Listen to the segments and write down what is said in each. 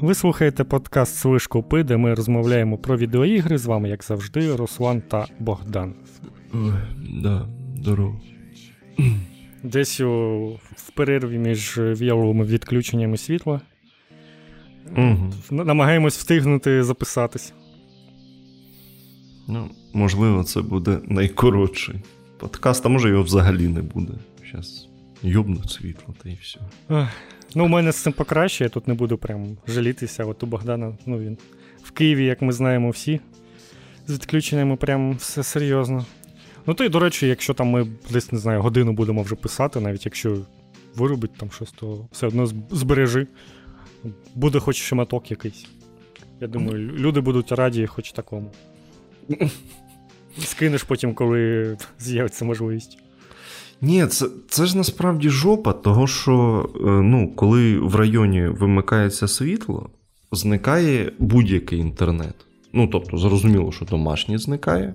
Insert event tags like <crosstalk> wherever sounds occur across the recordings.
Ви слухаєте подкаст Слишкопи, де ми розмовляємо про відеоігри. З вами, як завжди, Руслан та Богдан. Ой, да, здорово. Десь у, в перерві між в'яловими відключеннями світла. Угу. Намагаємось встигнути записатись. Ну, можливо, це буде найкоротший подкаст, а може його взагалі не буде. Зараз йобнуть світло та і все. Ну, у мене з цим покраще, я тут не буду прям жалітися. От у Богдана, ну він в Києві, як ми знаємо всі, з відключеннями прям все серйозно. Ну, то й, до речі, якщо там ми десь не знаю, годину будемо вже писати, навіть якщо виробить там щось, то все одно збережи. Буде хоч шматок якийсь. Я думаю, люди будуть раді хоч такому. <laughs> Скинеш потім, коли з'явиться можливість. Ні, це це ж насправді жопа, того що е, ну, коли в районі вимикається світло, зникає будь-який інтернет. Ну, тобто, зрозуміло, що домашній зникає,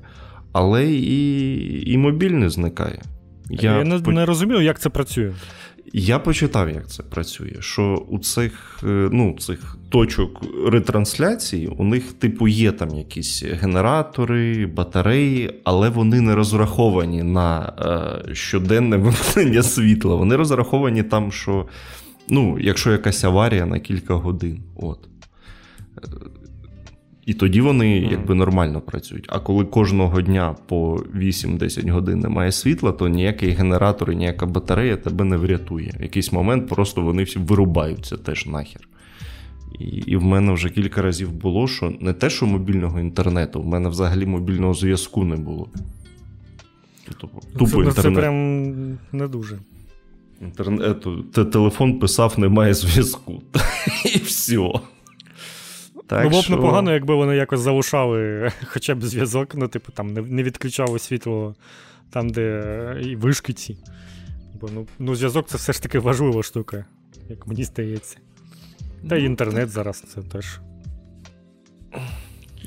але і і мобільний зникає. Я, Я не, не розумію, як це працює. Я почитав, як це працює. Що у цих е, ну, цих точок ретрансляції у них, типу, є там якісь генератори, батареї, але вони не розраховані на е, щоденне <laughs> вимкнення світла. Вони розраховані там, що ну, якщо якась аварія на кілька годин. От. Е, і тоді вони якби нормально працюють. А коли кожного дня по 8-10 годин немає світла, то ніякий генератор і ніяка батарея тебе не врятує. В якийсь момент просто вони всі вирубаються теж нахер. І і в мене вже кілька разів було, що не те, що мобільного інтернету, в мене взагалі мобільного зв'язку не було. Тупо, тупо це, інтернет. це прям не дуже. Інтернету, Телефон писав, немає зв'язку. <laughs> І все. Так, Було б що... непогано, якби вони якось залишали <laughs> хоча б зв'язок, ну, типу, там не відключали світло там, де і вишки ці. Бо ну, ну, зв'язок це все ж таки важлива штука, як мені здається. Та й ну, інтернет зараз це теж.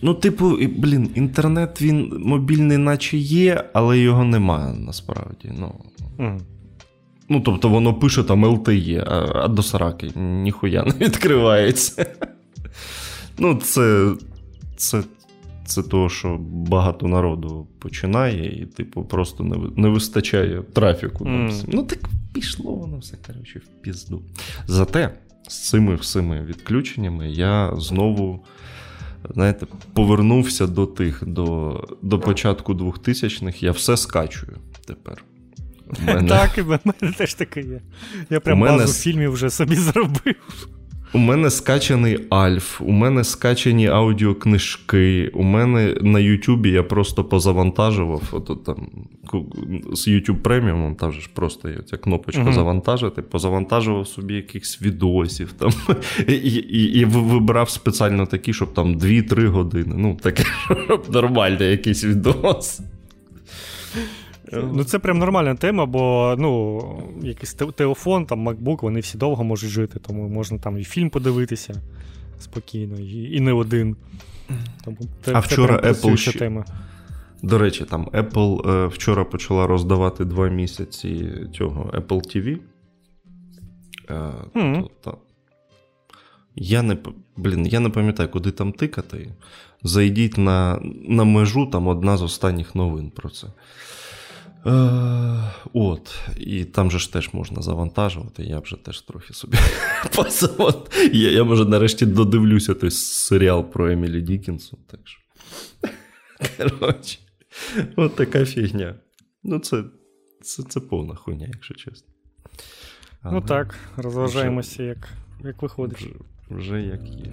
Ну, типу, блін, інтернет він мобільний, наче є, але його немає насправді. Ну, mm. ну тобто воно пише там LTE, а, а до сараки ніхуя не відкривається. Ну, це це, це того, що багато народу починає, і, типу, просто не не вистачає трафіку. Mm. Ну, так пішло воно все, коротше, в пізду. Зате з цими всіми відключеннями я знову. Знаєте, повернувся до тих, до до початку 2000-х, я все скачую тепер. Мене... Так, і в мене теж таке є. Я прям мене... базу фільмів вже собі зробив. У мене скачаний Альф, у мене скачані аудіокнижки. У мене на Ютубі я просто позавантажував. От, там, З YouTube преміумом, там же ж просто є ця кнопочка uh-huh. завантажити, позавантажував собі якихось відосів там, і, і, і вибрав спеціально такі, щоб там 2-3 години. Ну, таке, <laughs> щоб нормальний якийсь відос. Ну, це прям нормальна тема, бо ну, якийсь телефон, там, MacBook, вони всі довго можуть жити, тому можна там і фільм подивитися спокійно, і і не один. Тому це, А вчора це Apple ще... тема. До речі, там Apple е, вчора почала роздавати два місяці цього Apple TV. Е, mm-hmm. то, то, я не блін, я не пам'ятаю, куди там тикати. Зайдіть на на межу, там одна з останніх новин про це. Е, От, і там же ж теж можна завантажувати. Я вже теж трохи собі <laughs> позавант... Я, я може нарешті додивлюся той серіал про Емілі Дікінсон. Так що. <laughs> Коротше, от така фігня. Ну, це це, це повна хуйня, якщо чесно. Але ну так, розважаємося, вже, як як виходить. Вже, вже як є.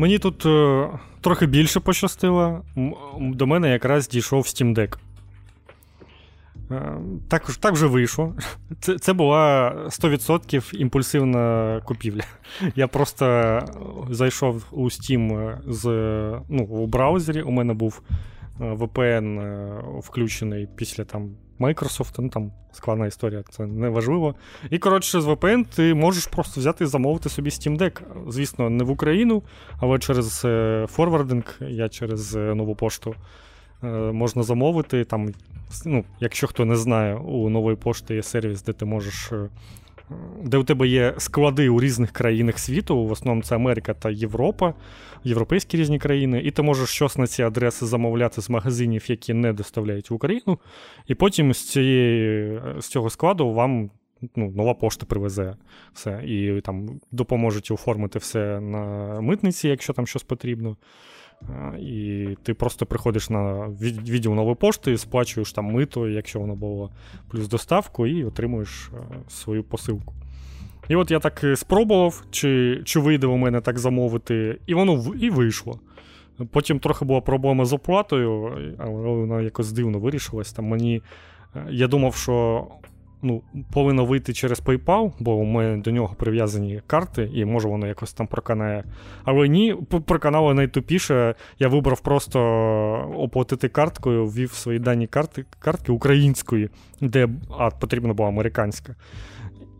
Мені тут е, трохи більше пощастило. До мене якраз дійшов Steam Deck. Е, так так вже вийшло. <laughs> Це це була 100% імпульсивна купівля. <laughs> Я просто зайшов у Steam з, ну, у браузері. У мене був е, VPN е, включений після там Microsoft, ну там складна історія, це не важливо. І, коротше, з VPN ти можеш просто взяти і замовити собі Steam Deck. Звісно, не в Україну, але через форвардинг, я через нову пошту можна замовити. Там, ну, Якщо хто не знає, у нової пошти є сервіс, де ти можеш де у тебе є склади у різних країнах світу, в основному це Америка та Європа, європейські різні країни, і ти можеш щось на ці адреси замовляти з магазинів, які не доставляють в Україну, і потім з цієї, з цього складу вам ну, нова пошта привезе все. І там допоможуть оформити все на митниці, якщо там щось потрібно. І ти просто приходиш на відділ нової пошти, сплачуєш там мито, якщо воно було, плюс доставку, і отримуєш свою посилку. І от я так спробував, чи чи вийде у мене так замовити, і воно і вийшло. Потім трохи була проблема з оплатою, але вона якось дивно вирішилась. Там мені, Я думав, що ну, повинно вийти через PayPal, бо мене до нього прив'язані карти, і може воно якось там проканає. Але ні, проканало найтупіше. Я вибрав просто оплатити карткою, ввів свої дані карти, картки української, де а, потрібна була американська.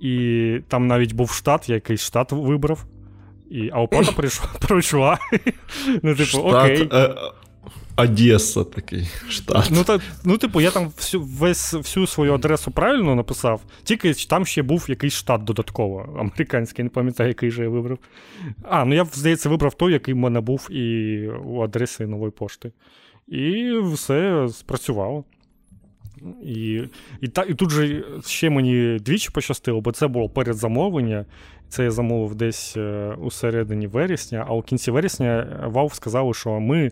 І там навіть був штат, я якийсь штат вибрав. І, А оплата <laughs> пройшла. <laughs> Ну, типу, окей. Е, Одеса такий штат. Ну, та, ну типу, я там всю весь, всю свою адресу правильно написав, тільки там ще був якийсь штат додатково, американський, не пам'ятаю, який же я вибрав. А, ну я, здається, вибрав той, який в мене був і у адреси нової пошти. І все спрацювало. І і, та, і тут же ще мені двічі пощастило, бо це було передзамовлення. Це я замовив десь е, у середині вересня, а у кінці вересня Valve сказали, що ми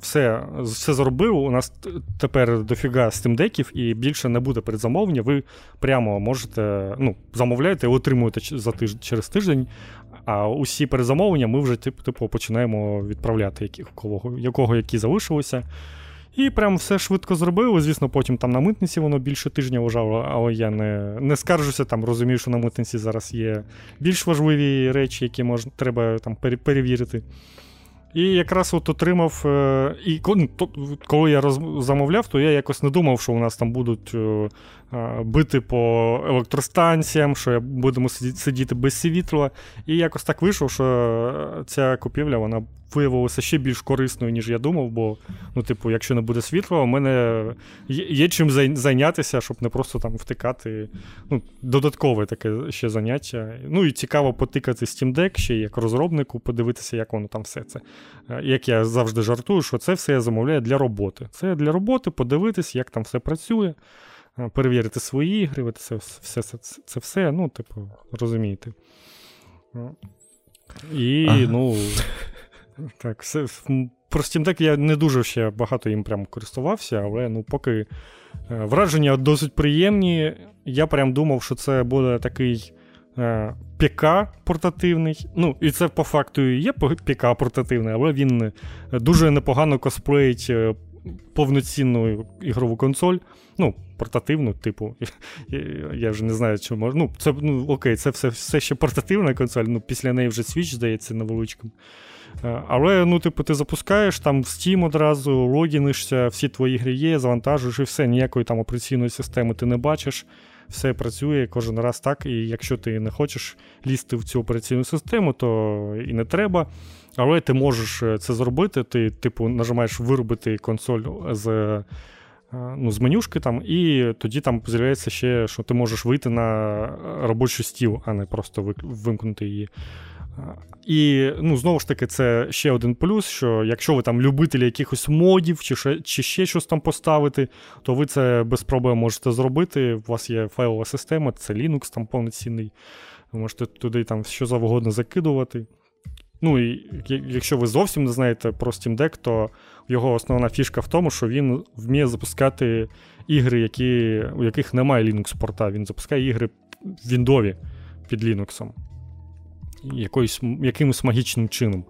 все все зробив. У нас тепер дофіга стимдеків і більше не буде передзамовлення. Ви прямо можете ну, замовляєте і отримуєте за тиж, через тиждень. А усі перезамовлення ми вже типу, починаємо відправляти, які, кого, якого які залишилися. І прям все швидко зробили. Звісно, потім там на митниці воно більше тижня лежало, але я не не скаржуся, там розумію, що на митниці зараз є більш важливі речі, які можна, треба там перевірити. І якраз от отримав. Е, і коли я замовляв, то я якось не думав, що у нас там будуть е, бити по електростанціям, що будемо сидіти без світла. І якось так вийшло, що ця купівля вона виявилося ще більш корисною, ніж я думав, бо, ну, типу, якщо не буде світла, у мене є чим зайнятися, щоб не просто там втикати. Ну, Додаткове таке ще заняття. Ну і цікаво потикати Steam Deck ще як розробнику, подивитися, як воно там все це. Е, як я завжди жартую, що це все я замовляю для роботи. Це для роботи, подивитися, як там все працює. Е, перевірити свої ігри, це все, це, це все, ну, типу, розумієте. І, ага. ну, так, все, про Steam Deck я не дуже ще багато їм прям користувався, але ну, поки е, враження досить приємні. Я прям думав, що це буде такий е, ПК портативний. Ну, і це по факту і є ПК портативний, але він дуже непогано косплеїть е, повноцінну ігрову консоль. Ну, портативну, типу. <laughs> Я, вже не знаю, чи можна. Ну, це ну, окей, це все все ще портативна консоль, ну, після неї вже Switch, здається, невеличким. Е, але, ну, типу, ти запускаєш там в Steam одразу, логінишся, всі твої ігри є, завантажуєш і все, ніякої там операційної системи ти не бачиш. Все працює кожен раз так, і якщо ти не хочеш лізти в цю операційну систему, то і не треба. Але ти можеш е, це зробити. Ти, типу, нажимаєш виробити консоль з е, ну, з менюшки, там, і тоді там з'являється ще, що ти можеш вийти на робочий стіл, а не просто вимкнути її. І ну, знову ж таки, це ще один плюс, що якщо ви там любителі якихось модів чи ще, чи ще щось там поставити, то ви це без проблем можете зробити. У вас є файлова система, це Linux там повноцінний. Ви можете туди там що завгодно закидувати. Ну і якщо ви зовсім не знаєте про Steam Deck, то його основна фішка в тому, що він вміє запускати ігри, які, у яких немає Linux-порта. Він запускає ігри Віндові під Linux якоюсь, якимось магічним чином.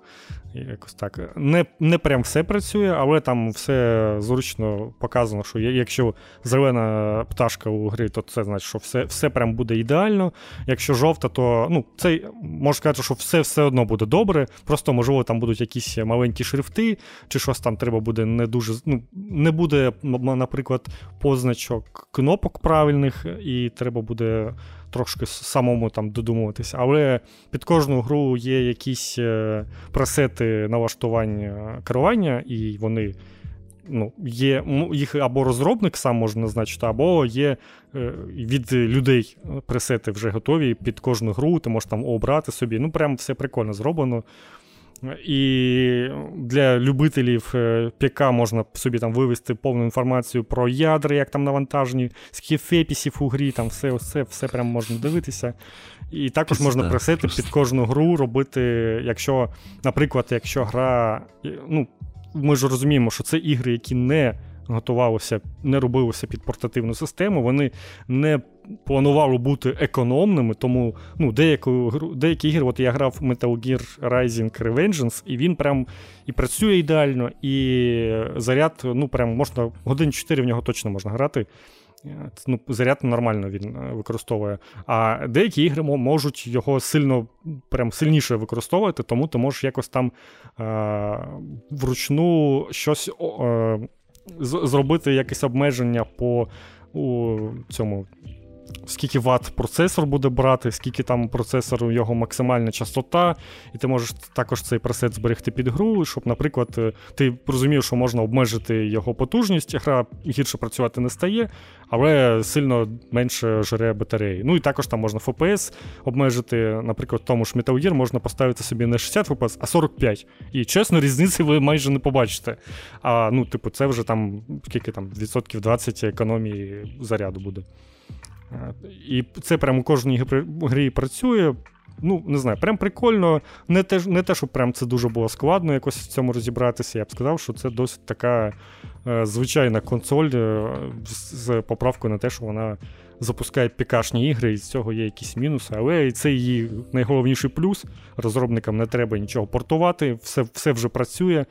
Якось так. Не не прям все працює, але там все зручно показано, що якщо зелена пташка у грі, то це значить, що все все прям буде ідеально. Якщо жовта, то ну, це можна сказати, що все все одно буде добре. Просто, можливо, там будуть якісь маленькі шрифти, чи щось там треба буде не дуже. ну, Не буде, наприклад, позначок кнопок правильних, і треба буде трошки самому там додумуватися. Але під кожну гру є якісь е, пресети налаштування керування, і вони ну, є їх або розробник сам може назначити, або є е, від людей пресети вже готові під кожну гру, ти можеш там обрати собі. Ну, прям все прикольно зроблено. І для любителів е, ПК можна собі там вивести повну інформацію про ядра, як там навантажені, скільки фепісів у грі, там все все, все прям можна дивитися. І також можна пресети під кожну гру робити, якщо, наприклад, якщо гра. ну, Ми ж розуміємо, що це ігри, які не готувалося, не робилося під портативну систему, вони не планували бути економними, тому ну, деяку, деякі ігри, от я грав Metal Gear Rising Revengeance, і він прям і працює ідеально, і заряд, ну прям можна годин 4 в нього точно можна грати. Ну, Заряд нормально він е, використовує. А деякі ігри можуть його сильно прям сильніше використовувати, тому ти можеш якось там е- вручну щось е- зробити якесь обмеження по у цьому. Скільки ватт процесор буде брати, скільки там процесору його максимальна частота, і ти можеш також цей пресет зберегти під гру, щоб, наприклад, е, ти розумів, що можна обмежити його потужність, гра гірше працювати не стає, але сильно менше жере батареї. Ну і також там можна FPS обмежити. Наприклад, тому ж Metal Gear можна поставити собі не 60 FPS, а 45. І чесно, різниці ви майже не побачите. А ну, типу, це вже там скільки там відсотків 20 економії заряду буде. І це прямо у кожній грі працює. Ну, не знаю, прям прикольно. Не те, не те, щоб прям це дуже було складно якось в цьому розібратися. Я б сказав, що це досить така е, звичайна консоль е, з поправкою на те, що вона запускає пікашні ігри, і з цього є якісь мінуси. Але це її найголовніший плюс. Розробникам не треба нічого портувати, все, все вже працює.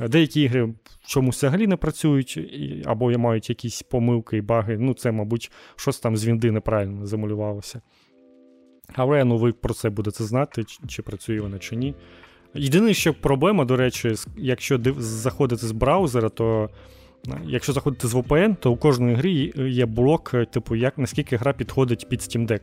Деякі ігри чомусь взагалі не працюють, або мають якісь помилки і баги. Ну, це, мабуть, щось там з Вінди неправильно замалювалося. Але ну, ви про це будете знати, чи працює вона, чи ні. Єдине, що проблема, до речі, якщо заходити з браузера, то якщо заходити з VPN, то у кожної грі є блок, типу, як наскільки гра підходить під Steam Deck.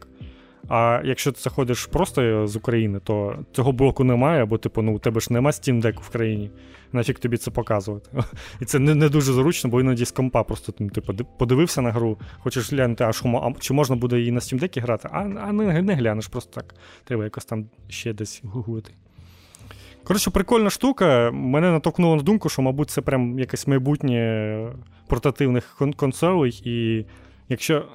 А якщо ти заходиш просто з України, то цього блоку немає, бо типу, ну, у тебе ж нема Steam Deck в країні. Нафіг тобі це показувати. <laughs> І це не не дуже зручно, бо іноді з компа просто типу, подивився на гру, хочеш глянути, а, що, а чи можна буде її на Steam Deck грати, а а не, не глянеш просто так. Треба якось там ще десь гуглити. Коротше, прикольна штука. Мене натокнуло на думку, що, мабуть, це прям якесь майбутнє портативних консолей. І якщо,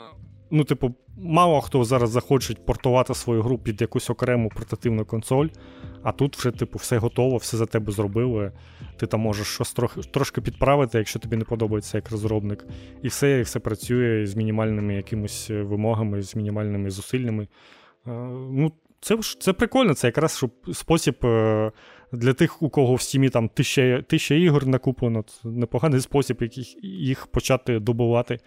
ну, типу, мало хто зараз захоче портувати свою гру під якусь окрему портативну консоль, а тут вже, типу, все готово, все за тебе зробили. Ти там можеш щось трохи, трошки підправити, якщо тобі не подобається як розробник. І все і все працює з мінімальними якимись вимогами, з мінімальними зусиллями. Ну, Це це прикольно, це якраз щоб спосіб е, для тих, у кого в стімі там тисяча, тисяча ігор накуплено, це непоганий спосіб яких, їх почати добувати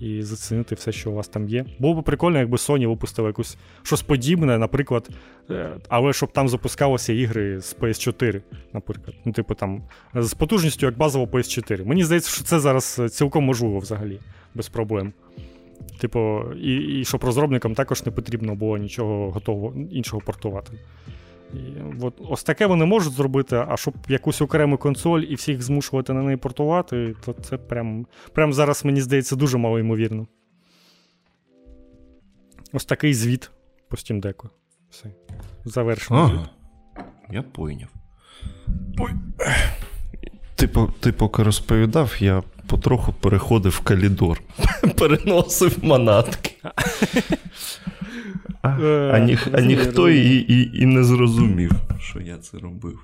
і зацінити все, що у вас там є. Було б прикольно, якби Sony випустила якусь щось подібне, наприклад, е, але щоб там запускалися ігри з PS4, наприклад. Ну, типу там з потужністю як базово PS4. Мені здається, що це зараз цілком можливо взагалі, без проблем. Типу, і і щоб розробникам також не потрібно було нічого готового іншого портувати. І от, Ось таке вони можуть зробити, а щоб якусь окрему консоль і всіх змушувати на неї портувати, то це прям прям зараз, мені здається, дуже мало ймовірно. Ось такий звіт по Steam Deck. Все. Завершено. Ага. Я пойняв. Ой. Ти, ти поки розповідав, я потроху переходив в калідор, <laughs> переносив манатки. <laughs> А а, ні, а ніхто і, і і, не зрозумів, що я це робив.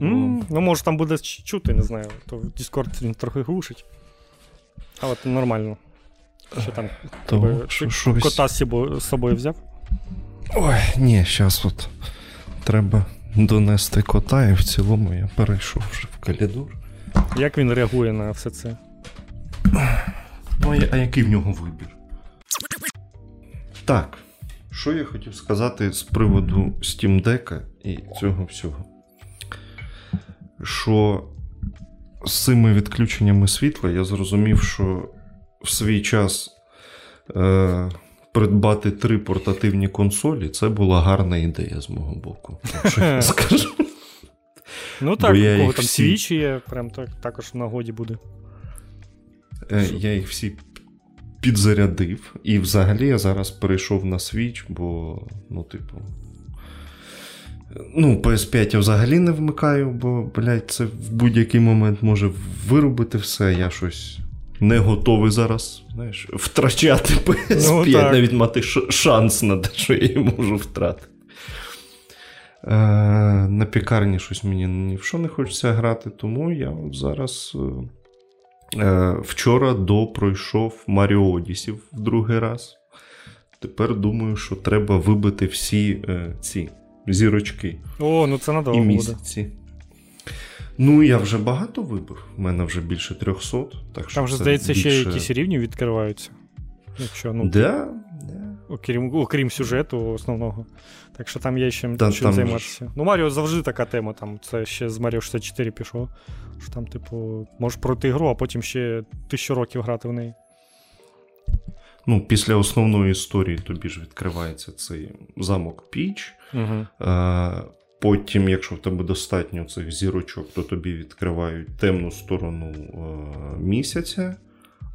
Mm, ну, може, там буде чути, не знаю. То Discord він трохи глушить. Але це нормально. Що там? То, що, щось... Кота з собою взяв? Ой, ні, зараз от треба донести кота, і в цілому я перейшов вже в калідор. Як він реагує на все це? Ну, а який в нього вибір? Так. Що я хотів сказати з приводу Steam Deck і цього всього? Що з цими відключеннями світла я зрозумів, що в свій час е, придбати три портативні консолі це була гарна ідея з мого боку. Що я <laughs> скажу. Ну так, у кого там всі... свічі є, прям так, також в нагоді буде. Е, я їх всі підзарядив, і взагалі я зараз перейшов на свіч, бо, ну, типу. Ну, PS5 я взагалі не вмикаю, бо, блядь, це в будь-який момент може виробити все. Я щось не готовий зараз знаєш, втрачати PS5, ну, навіть мати шанс на те, що я її можу втратити. Е, На пікарні щось мені ні в що не хочеться грати, тому я зараз е вчора допройшов Mario Odyssey в другий раз. Тепер думаю, що треба вибити всі е, ці зірочки. О, ну це надовго і місяці. Буде. Ну, я вже багато вибив. У мене вже більше 300. Так що Там вже, здається, більше... ще якісь рівні відкриваються. Якщо, ну, да, да. Окрім окрім сюжету основного. Так що там є чим, да, чим займатися. Ж... Ну, Маріо завжди така тема. Там Це ще з Маріо 64 пішло. Що там, типу, можеш пройти гру, а потім ще тисячу років грати в неї. Ну, Після основної історії тобі ж відкривається цей замок Піч. Угу. Потім, якщо в тебе достатньо цих зірочок, то тобі відкривають темну сторону е, місяця,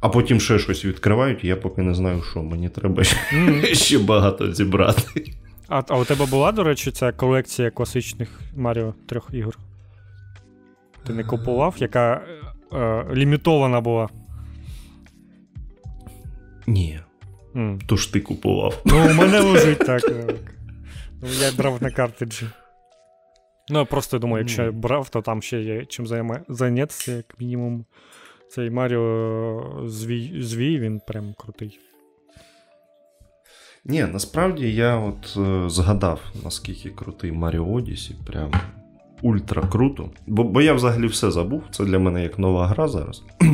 а потім ще щось відкривають, я поки не знаю, що мені треба mm. <laughs> ще багато зібрати. А а у тебе була, до речі, ця колекція класичних Маріо трьох ігор? Ти не купував, яка е, е, лімітована була? Ні. Mm. Тож ти купував. Ну, у мене лежить <laughs> так. Ну, Я брав на картриджі. Ну, я просто думаю, якщо я брав, то там ще є чим зайнятися, як мінімум. Цей Маріо Звій, Звій він прям крутий. Ні, насправді я от е, згадав, наскільки крутий Маріо Одісі. Прям ультра круто. Бо бо я взагалі все забув. Це для мене як нова гра зараз. <clears throat>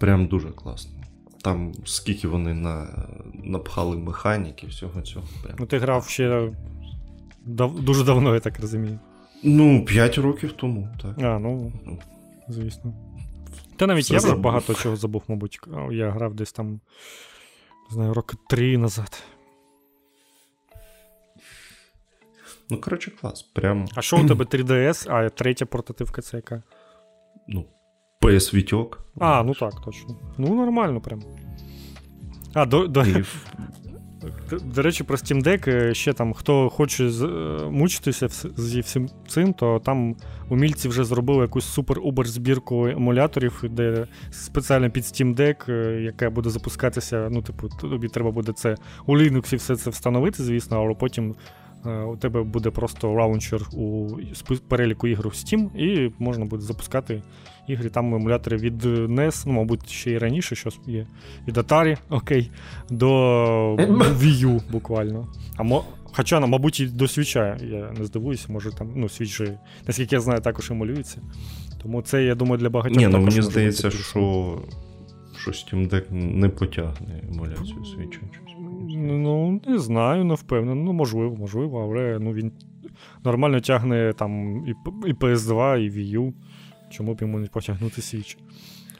Прям дуже класно. Там скільки вони на, напхали механіки, всього цього. Прям. Ну, ти грав ще Дав, Дуже давно, я так розумію. Ну, 5 років тому, так. А, ну, ну. звісно. Та навіть Все я вже багато чого забув, мабуть. Я грав десь там, не знаю, роки 3 назад. Ну, коротше, клас. Прям... А що у тебе 3DS, а третя портативка це яка? Ну, PS Вітьок. А, ну так, точно. Ну, нормально прям. А, до, до, до речі, про Steam Deck е, ще там, хто хоче е, мучитися зі всім цим, то там умільці вже зробили якусь супер-убер збірку емуляторів, де спеціально під Steam Deck, е, яка буде запускатися. Ну, типу, тобі треба буде це у Linux і все це встановити, звісно, але потім у тебе буде просто лаунчер у переліку ігр в Steam, і можна буде запускати ігри. Там емулятори від NES, ну, мабуть, ще й раніше щось є. Від Atari, окей, до <laughs> Wii U буквально. А мо... Хоча, ну, мабуть, і до свіча, я не здивуюся, може там, ну, свіч же, наскільки я знаю, також емулюється. Тому це, я думаю, для багатьох. Ні, ну мені здається, що що Steam Deck не потягне емуляцію свіча. Ну, не знаю, не впевнений. Ну, можливо, можливо, але ну, він нормально тягне там і PS2, і Wii U. Чому б йому не потягнути Switch?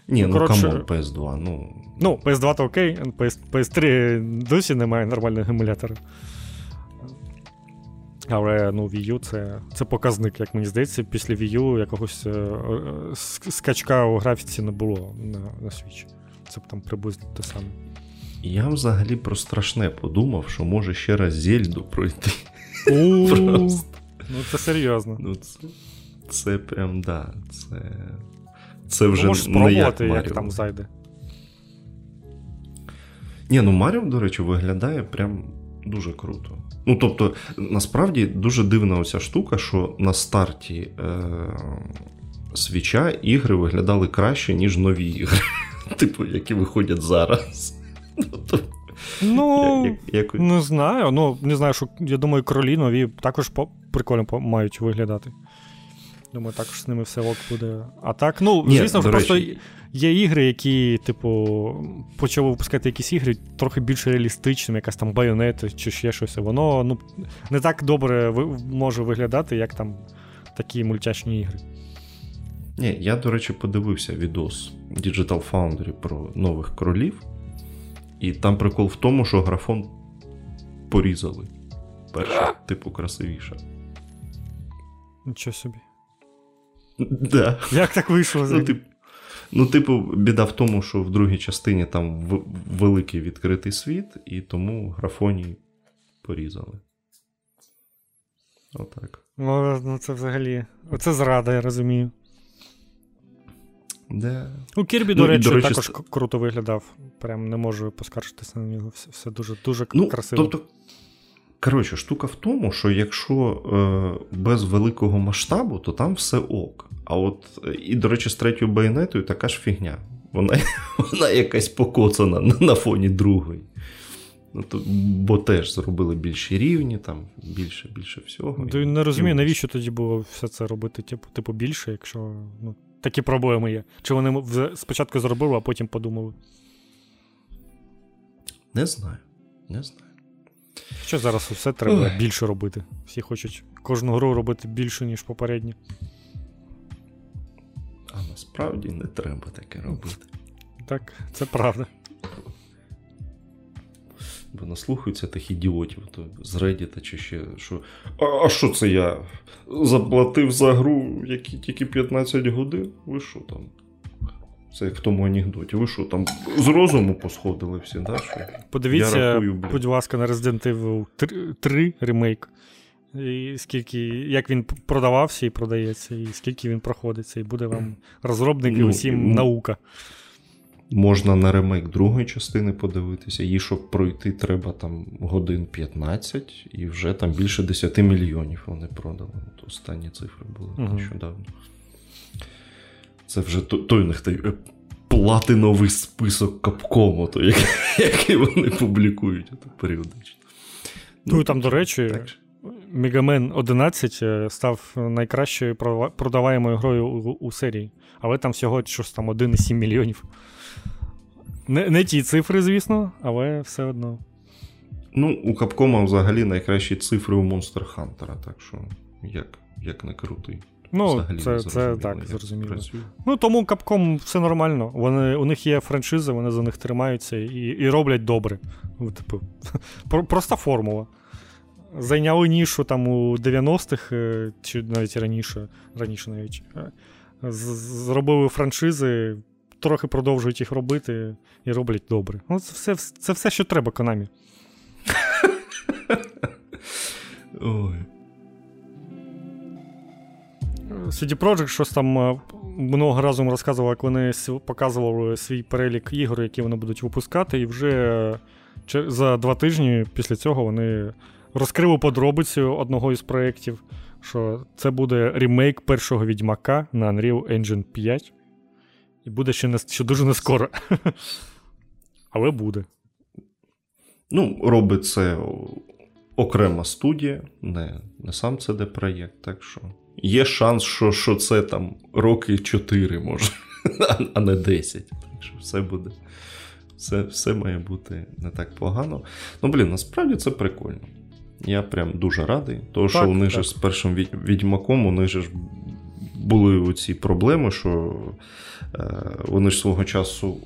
Ні, ну, ну коротше, come on, PS2. Ну, ну PS2 то окей, PS, PS3 досі немає нормального емулятора. Але ну, Wii U це це показник, як мені здається, після Wii U якогось е, е, скачка у графіці не було на на Switch. Це б там приблизно те саме. Я взагалі про страшне подумав, що може ще раз Зельду пройти. Просто. Ну, це серйозно. Ну, Це це прям, да. Це це вже Можеш спробувати, не як, як там зайде. Ні, ну Маріо, до речі, виглядає прям дуже круто. Ну, тобто, насправді дуже дивна оця штука, що на старті е- свіча ігри виглядали краще, ніж нові ігри. <laughs> Типу, які виходять зараз. Ну, як, не знаю. Ну, не знаю, що я думаю, кролі нові також прикольно мають виглядати. Думаю, також з ними все ок буде. А так, ну, Ні, звісно, просто речі. є ігри, які, типу, почали випускати якісь ігри трохи більш реалістичними, якась там байонета чи ще щось. Воно ну, не так добре може виглядати, як там такі мультяшні ігри. Ні, я, до речі, подивився відос Digital Foundry про нових кролів. І там прикол в тому, що графон порізали. Перша, типу, красивіша. Нічого собі. Да. Як так вийшло? Ну, тип, ну, типу, біда в тому, що в другій частині там в, великий відкритий світ, і тому графоній порізали. Отак. Ну, ну це взагалі. Оце зрада, я розумію. Да. У Кірбі, до, ну, речі, до речі, також ст... круто виглядав. Прям не можу поскаржитися на нього. Все все дуже дуже ну, красиво. Тобто, коротше, штука в тому, що якщо е, без великого масштабу, то там все ок. А от, і, до речі, з третьою байонетою така ж фігня. Вона <laughs> вона якась покоцана на фоні другої. Ну, то, Бо теж зробили більші рівні, там більше більше всього. Ти не розумію, навіщо тоді було все це робити, типу, типу більше, якщо ну, такі проблеми є. Чи вони спочатку зробили, а потім подумали? Не знаю. Не знаю. Що зараз все треба Ой. більше робити. Всі хочуть кожну гру робити більше, ніж попередні. А насправді не треба таке робити. Так, це правда. Бо наслухаються тих ідіотів то з Reddit чи ще що. А, а що це я заплатив за гру, які тільки 15 годин? Ви що там? Це як в тому анекдоті. Ви що там з розуму посходили всі, да? Що? Подивіться, я рахую, будь ласка, на Resident Evil 3, 3 ремейк. І скільки, Як він продавався і продається, і скільки він проходиться, і буде вам розробники ну, усім ну, наука. Можна на ремейк другої частини подивитися. Її, щоб пройти, треба там годин 15, і вже там більше 10 мільйонів вони продали. От Останні цифри були е нещодавно. Це вже той у них той е, платиновий список Capcom у, то, <laughs> який вони публікують періодично. Ну, ну там, до речі, так. Mega Man 11 е, став найкращою продаваємою грою у, у серії, але там всього щось там 1,7 мільйонів. Не не ті цифри, звісно, але все одно. Ну, у Капкома взагалі найкращі цифри у Monster Hunter, так що як як не крутий. Ну, це це так, зрозуміло. Ну, тому Capcom все нормально. Вони, У них є франшизи, вони за них тримаються і і роблять добре. Ну, типу, <laughs> Проста формула. Зайняли нішу там у 90-х, е, чи навіть раніше, раніше навіть. Е, зробили франшизи, трохи продовжують їх робити і роблять добре. Ну, Це все, це все що треба Konami. <laughs> Ой. CD Projekt щось там е, много разом розказував, як вони показували свій перелік ігор, які вони будуть випускати, і вже за два тижні після цього вони розкрили подробицю одного із проєктів, що це буде ремейк першого відьмака на Unreal Engine 5. І буде ще не, ще дуже не скоро. <laughs> Але буде. Ну, робить це окрема студія, не не сам cd проєкт, так що є шанс, що що це там роки 4 може, <laughs> а не 10. Так що все буде. Все все має бути не так погано. Ну, блін, насправді це прикольно. Я прям дуже радий. Тому що у них же з першим відьмаком, них же були оці проблеми, що е, вони ж свого часу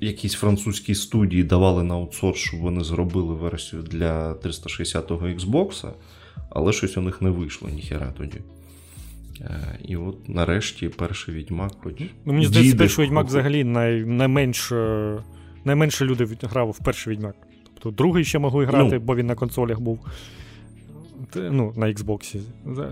якісь французькі студії давали на аутсорс, щоб вони зробили версію для 360-го Xbox, але щось у них не вийшло, ніхера тоді. Е, і от нарешті перший відьмак. хоч... Ну, Мені здається, перший відьмак взагалі най, найменше, найменше люди грав в перший відьмак. Тобто другий ще могли грати, ну, бо він на консолях був ну, на Xbox.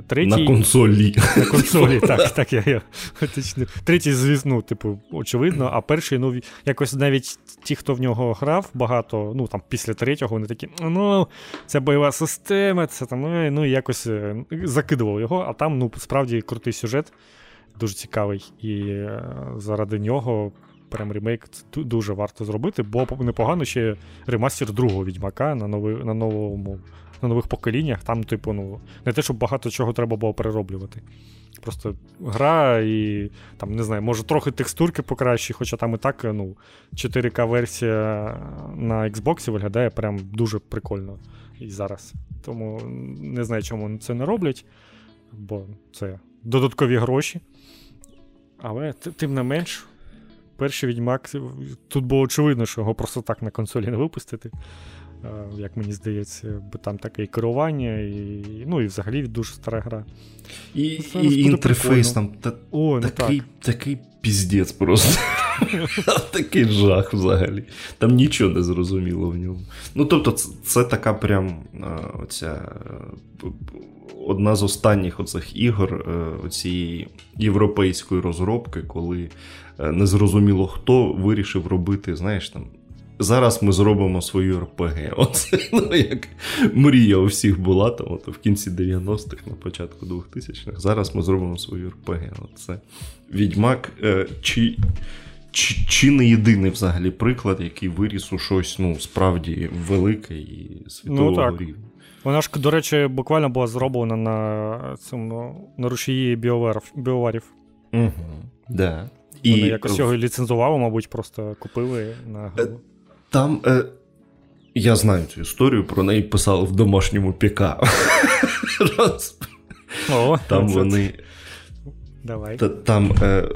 Третій... На консолі. На консолі, <laughs> так, так, я, я точно. Третій, звісно, ну, типу, очевидно, а перший, ну, якось навіть ті, хто в нього грав багато, ну, там, після третього, вони такі, ну, це бойова система, це там, ну, якось е, закидував його, а там, ну, справді крутий сюжет, дуже цікавий. І е, заради нього. Прям ремейк дуже варто зробити, бо непогано ще ремастер другого відьмака на новий, на новому на нових поколіннях, там, типу, ну, не те, щоб багато чого треба було перероблювати. Просто гра і там, не знаю, може трохи текстурки покращі, хоча там і так ну, 4К-версія на Xbox виглядає прям дуже прикольно і зараз. Тому не знаю, чому це не роблять, бо це додаткові гроші. Але тим не менш. перший відьмак, тут було очевидно, що його просто так на консолі не випустити. Як мені здається, бо там таке і керування, і ну і взагалі дуже стара гра. І і інтерфейс там та, О, ну такий так. такий піздець просто. <laughs> Такий жах взагалі. Там нічого не зрозуміло в ньому. Ну, тобто, це, це така прям оця одна з останніх оцих ігор е, цієї європейської розробки, коли е, незрозуміло хто вирішив робити, знаєш, там. Зараз ми зробимо свою РПГ. <laughs> Оце ну, як мрія у всіх була там, от, в кінці 90-х, на початку 2000-х. Зараз ми зробимо свою РПГ. Оце Відьмак. Е, чи, чи чи, не єдиний взагалі приклад, який виріс у щось ну, справді велике і світового ну, рівня. Вона ж, до речі, буквально була зроблена на цьому на рушії біоварів. Угу, да. Вони і... якось його ліцензували, мабуть, просто купили на. Е, там. Е... Я знаю цю історію, про неї писали в домашньому ПК. <laughs> О, Там вони Давай. Там е,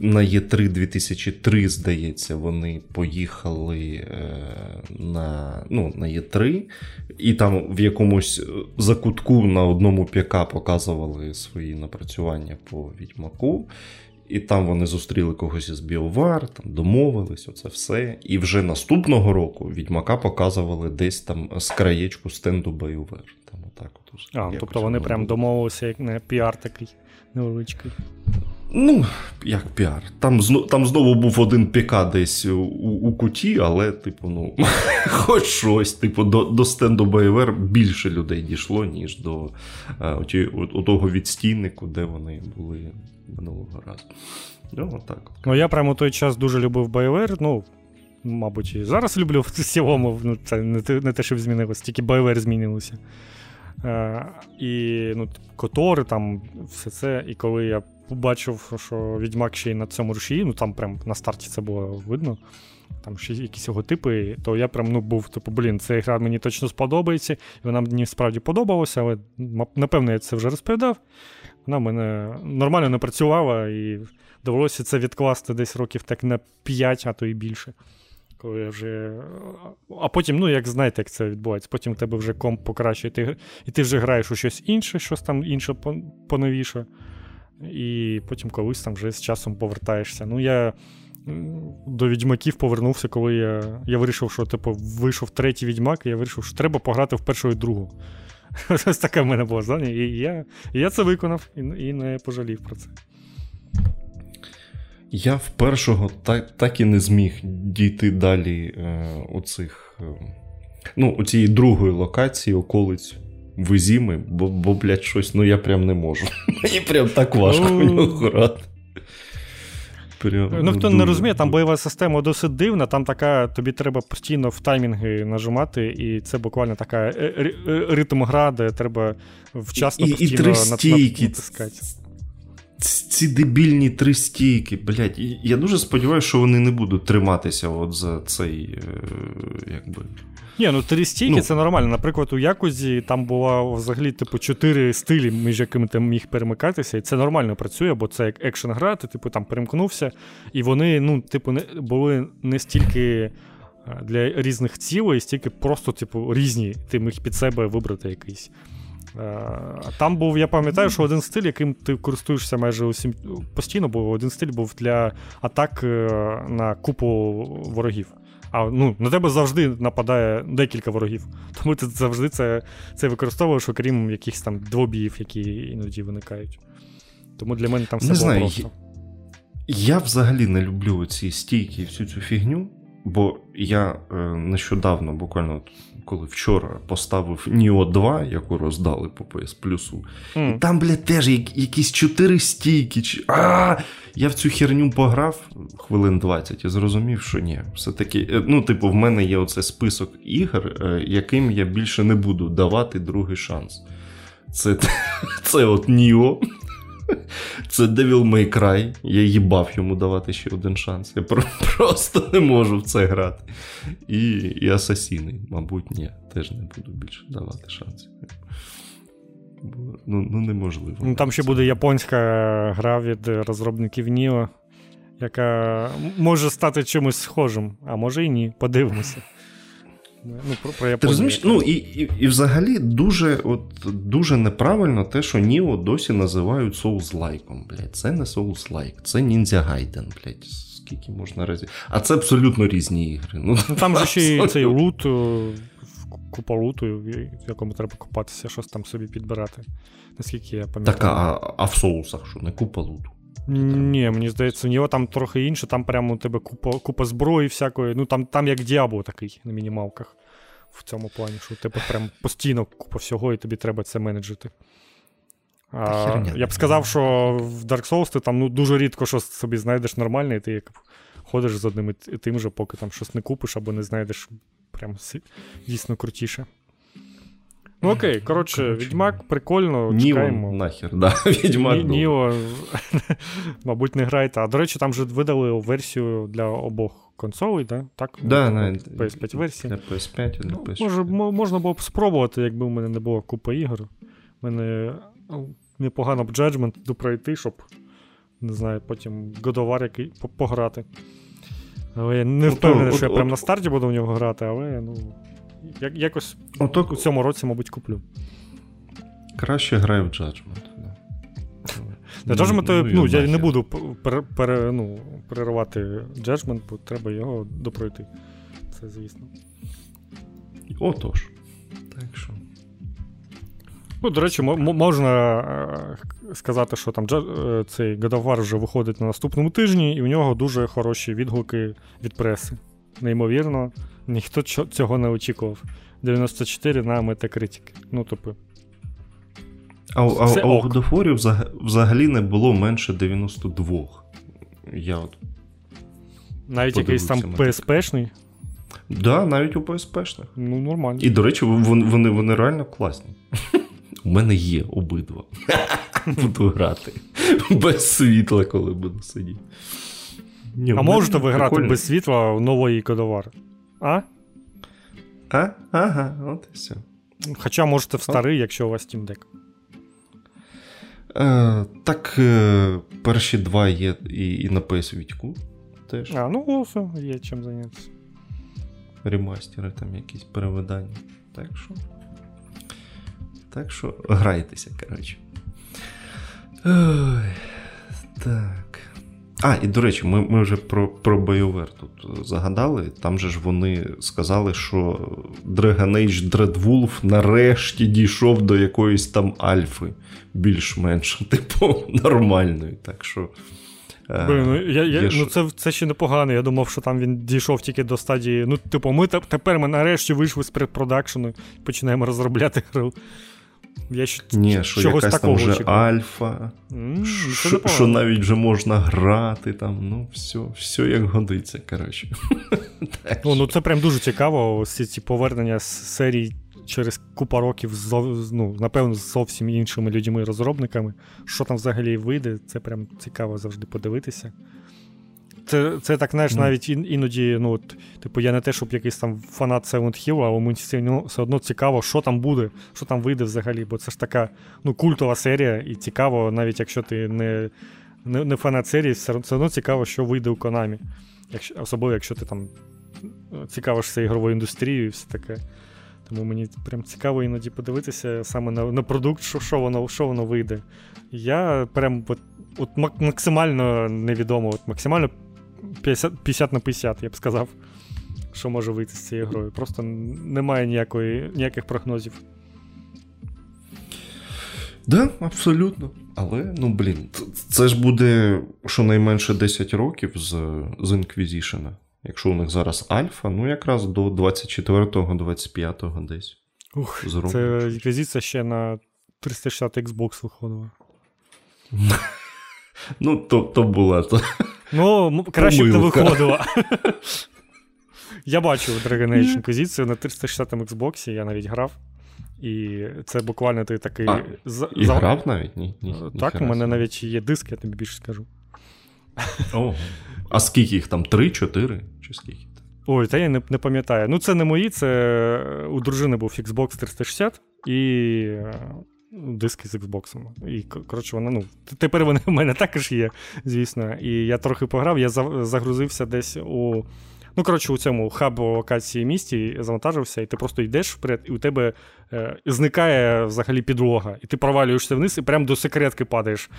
на Є3 2003, здається, вони поїхали е, на ну, на E3, і там в якомусь закутку на одному ПК показували свої напрацювання по відьмаку. І там вони зустріли когось із BioWare, там домовились, оце все. І вже наступного року відьмака показували десь там з краєчку стенду BioWare. Там отак от. А, тобто вони прям домовилися як не піар такий невеличкий. Ну, як піар. Там там знову був один ПК десь у у куті, але, типу, ну, <laughs> хоч щось. Типу, до до стенду БВР більше людей дійшло, ніж до а, оті, у, того відстійнику, де вони були минулого разу. Ну, так. Ну, я прямо той час дуже любив BioWare, ну. Мабуть, і зараз люблю в цілому, ну, це не те, не те, щоб змінилося, тільки BioWare змінилося. Е, І ну, котори, там все це. І коли я побачив, що Відьмак ще й на цьому рушії, ну там прям на старті це було видно. Там ще якісь його типи, то я прям ну, був, типу, блін, ця гра мені точно сподобається, і вона мені справді подобалася, але напевно я це вже розповідав. Вона в мене нормально не працювала, і довелося це відкласти десь років так на 5, а то і більше. Коли вже... А потім, ну, як знаєте, як це відбувається, потім в тебе вже комп покращує, ти... і ти вже граєш у щось інше, щось там інше поновіше. І потім колись там вже з часом повертаєшся. Ну, я до відьмаків повернувся, коли я я вирішив, що типу, вийшов третій відьмак, і я вирішив, що треба пограти в першу і другу. <laughs> Ось таке в мене було здання. І я і я це виконав і і не пожалів про це. Я в першого так так і не зміг дійти далі е, у цих, е, ну, у цієї другої локації, околиць Визіми, бо, бо, блядь, щось, ну я прям не можу. <laughs> Мені прям так важко в нього грати. Ну, хто не розуміє, там бойова система досить дивна, там така, тобі треба постійно в таймінги нажимати, і це буквально така е, е, ритм гра, де треба вчасно і, постійно і натискати ці дебільні три стійки, блядь, я дуже сподіваюся, що вони не будуть триматися от за цей. Е, якби... Ні, ну три стійки ну, це нормально. Наприклад, у Якузі там було взагалі типу чотири стилі, між якими ти міг перемикатися, і це нормально працює, бо це як екшен гра, ти типу там перемкнувся, і вони, ну, типу, не були не стільки. Е, для різних цілей, стільки просто, типу, різні, ти міг під себе вибрати якийсь. Е, там був, я пам'ятаю, що один стиль, яким ти користуєшся майже усім постійно, бо один стиль був для атак е, на купу ворогів. А ну, на тебе завжди нападає декілька ворогів. <laughs> Тому ти завжди це це використовуєш, окрім якихось там двобіїв, які іноді виникають. Тому для мене там все не було знаю, просто. Я взагалі не люблю ці стійки і всю цю фігню, бо я е, нещодавно, буквально коли вчора поставив Ніо 2, яку роздали по PS Plus, mm. і там, блядь, теж якісь чотири стійки. А! Я в цю херню пограв хвилин 20 і зрозумів, що ні. Все-таки, е, ну, типу, в мене є оцей список ігор, е, яким я більше не буду давати другий шанс. Це <laughs> це от Ніо. Це Devil May Cry. Я їбав йому давати ще один шанс. Я просто не можу в це грати. І і Асасіни, мабуть, ні, теж не буду більше давати шансів. Ну, ну неможливо. Ну, Там ще буде японська гра від розробників Nioh. яка може стати чимось схожим, а може і ні. Подивимося. Ну, про, про Ти розумієш? Ну, і, і, і взагалі дуже от, дуже неправильно те, що Nioh досі називають souls-like ом. Блядь. Це не souls-like, це Ninja Gaiden, блядь. Скільки можна разів. А це абсолютно різні ігри. Ну, ну Там же ще й цей лут, купа луту, в якому треба купатися, щось там собі підбирати. Наскільки я пам'ятаю. Так, а, а в соусах що, не купа луту? Ні, мені здається, у нього там трохи інше, там прямо у тебе купа купа зброї всякої. Ну там там як діабло такий на мінімалках. В цьому плані, що у тебе прям постійно купа всього, і тобі треба це менеджити. А, Я б сказав, що в Dark Souls ти там ну, дуже рідко щось собі знайдеш нормальне, і ти як ходиш з одним і тим же, поки там щось не купиш або не знайдеш прям дійсно крутіше. Ну окей, коротше, Відьмак, прикольно. Ніо чекаємо. нахер, да, <laughs> Відьмак. Ні, Ніо, <laughs> мабуть, не грайте. А до речі, там вже видали версію для обох консолей, да? так? Да, на PS5 версії. Для PS5 і для PS4. Ну, може, можна було б спробувати, якби в мене не було купи ігор. У мене ну, непогано б Judgment пройти, щоб не знаю, потім годовар який пограти. Але я не впевнений, що я прямо на старті буду в нього грати, але ну. Як, Якось Отак... у цьому році, мабуть, куплю. Краще граю в Judgment. Для Judgment, ну, ну, я не буду пер, пер, ну, переривати Judgment, бо треба його допройти. Це звісно. Отож. Так що. Ну, До речі, можна е, сказати, що там е, цей God of War вже виходить на наступному тижні, і у нього дуже хороші відгуки від преси. Неймовірно, ніхто цього не очікував. 94 на Metacritic. Ну, тобто. А, а, а у God взагалі не було менше 92. Я от Навіть якийсь там PSP-шний? Так, да, навіть у PSP-шних. Ну, нормально. І, до речі, вони, вони реально класні. У мене є обидва. Буду грати. Без світла, коли буду сидіти. Ні, А можете ви грати без світла в нової кодовар? А? А? Ага, от і все. Хоча можете в старий, якщо у вас Steam Deck. Е, Так, е, перші два є і, і на PS Vita теж. А, ну все, є чим зайнятися. Ремастери, там якісь перевидання. Так що. Так що грайтеся, коротше. Ой, Так. А, і до речі, ми ми вже про про BioWare тут загадали. Там же ж вони сказали, що Dragon Age Dreadwolf нарешті дійшов до якоїсь там альфи, більш-менш, <laughs> типу, нормальної. Так що. Е, Блин, ну, я, я, ну це це ще непогано. Я думав, що там він дійшов тільки до стадії. Ну, типу, ми тепер ми нарешті вийшли з предпродакшену і починаємо розробляти гру. Я ще Ні, що якась такого там вже очікую. альфа, mm, що, навіть вже можна грати, там, ну, все все як годиться. коротше. <laughs> Ну, ну Це прям дуже цікаво. Ось ці повернення з серії через купа років, ну, напевно, з зовсім іншими людьми-розробниками. Що там взагалі вийде, це прям цікаво завжди подивитися. Це це так, знаєш, mm. навіть іноді, ну, от, типу, я не те, щоб якийсь там фанат Silent Hill, але мені ну, все одно цікаво, що там буде, що там вийде взагалі. Бо це ж така ну, культова серія, і цікаво, навіть якщо ти не не, не фанат серії, все одно цікаво, що вийде у Konami. Якщо, Особливо, якщо ти там цікавишся ігровою індустрією і все таке. Тому мені прям цікаво іноді подивитися саме на на продукт, що що воно що воно вийде. Я прям от, от максимально невідомо, от максимально 50 50 на 50, я б сказав, що може вийти з цією грою. Просто немає ніякої, ніяких прогнозів. Да, абсолютно. Але, ну блін, це ж буде щонайменше 10 років з з Inquisition. Якщо у них зараз Альфа, ну якраз до 24-го, 25-го десь. Ух, зроблять. Це Інквізиція ще на 360 Xbox виходила. <laughs> Ну, то то була то. Ну, краще б не виходило. <laughs> Я бачив Dragon Age Inquisition на 360 Xbox, я навіть грав. І це буквально ти такий. А, за... І грав навіть? Ні, ні, Так, у мене навіть є диск, я тобі більше скажу. О, А скільки їх там? Три, чотири? Чи скільки? Ой, та я не не пам'ятаю. Ну, це не мої, це у дружини був Xbox 360, і диски з Xbox. І коротше, вона, ну, тепер вони в мене також є, звісно. І я трохи пограв, я загрузився десь у. Ну, коротше, у цьому хабу локації місті завантажився, і ти просто йдеш вперед, і у тебе е, зникає взагалі підлога, і ти провалюєшся вниз і прямо до секретки падаєш.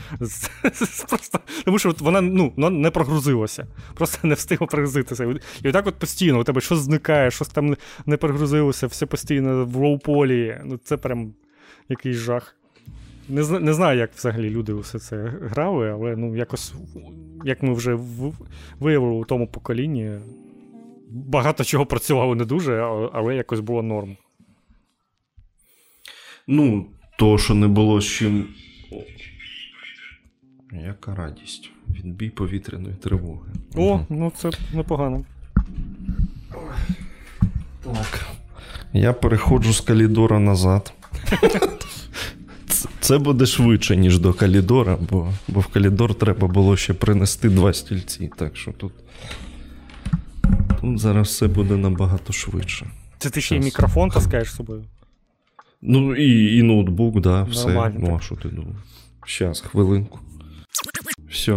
Просто, Тому що вона ну, не прогрузилася, просто не встигла прогрузитися. І отак от постійно у тебе щось зникає, щось там не прогрузилося, все постійно в лоу-полі. Ну, Це прям якийсь жах. Не не знаю, як взагалі люди все це грали, але ну, якось, як ми вже виявили у тому поколінні, багато чого працювало не дуже, але якось було норм. Ну, то, що не було з чим. Яка радість. Відбій повітряної тривоги. О, ну це непогано. Так. Я переходжу з Калідора назад. <laughs> Це буде швидше, ніж до Калідора, бо бо в Калідор треба було ще принести два стільці. Так що тут Тут зараз все буде набагато швидше. Це ти ще й мікрофон таскаєш з собою? Ну, і і ноутбук, да, все. Нормально, ну, а що ти думав? Щас, хвилинку. Все.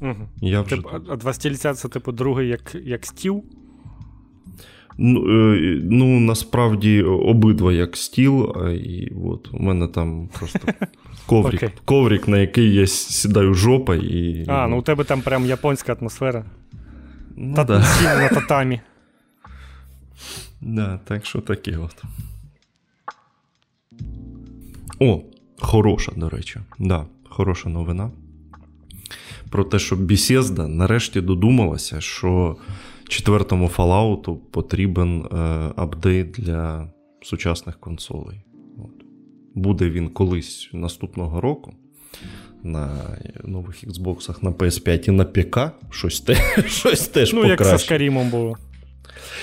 Угу. Я вже Тип, А два стільця це, типу, другий як як стіл? Ну, е, ну, насправді обидва як стіл, і от у мене там просто <laughs> коврик, okay. коврик, на який я сідаю жопа і. А, ну у тебе там прям японська атмосфера. Ну, Та да. на татамі. Да, так що таке от. О, хороша, до речі. Да, Хороша новина. Про те, що Bethesda нарешті додумалася, що четвертому Fallout потрібен е, апдейт для сучасних консолей. От. Буде він колись наступного року на нових Xbox, на PS5 і на ПК щось те, <laughs> щось теж Ну, покраще. як з Скарімом було.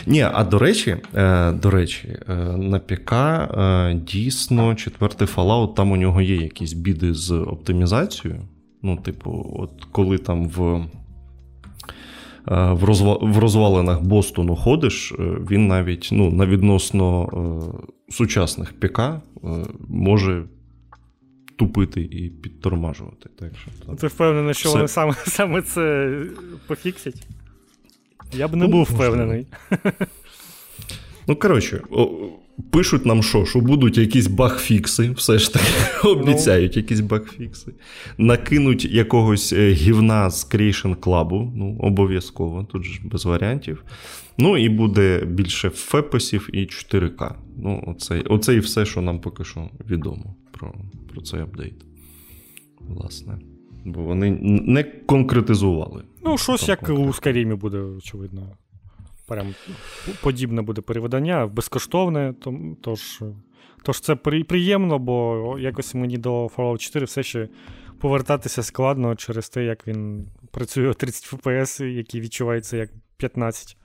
Ні, а до речі, е, до речі, е, на ПК е, дійсно четвертий Fallout, там у нього є якісь біди з оптимізацією. Ну, типу, от коли там в в розвалинах Бостону ходиш, він навіть ну, на відносно сучасних ПК може тупити і підтормажувати. Так що, Ти впевнений, що все... вони саме саме це пофіксять? Я б не ну, був впевнений. Ну, коротше, пишуть нам, що Що будуть якісь багфікси, все ж таки <laughs> обіцяють якісь багфікси. Накинуть якогось е, гівна з Creation Club, ну, обов'язково, тут ж без варіантів. Ну, і буде більше фепосів і 4К. Ну, Оце, оце і все, що нам поки що відомо про про цей апдейт. Власне. Бо вони не конкретизували. Ну, щось як у Скарімі буде, очевидно. Прям подібне буде переведення, безкоштовне. Тож тож це приємно, бо якось мені до Fallout 4 все ще повертатися складно через те, як він працює 30 FPS, які відчуваються як 15.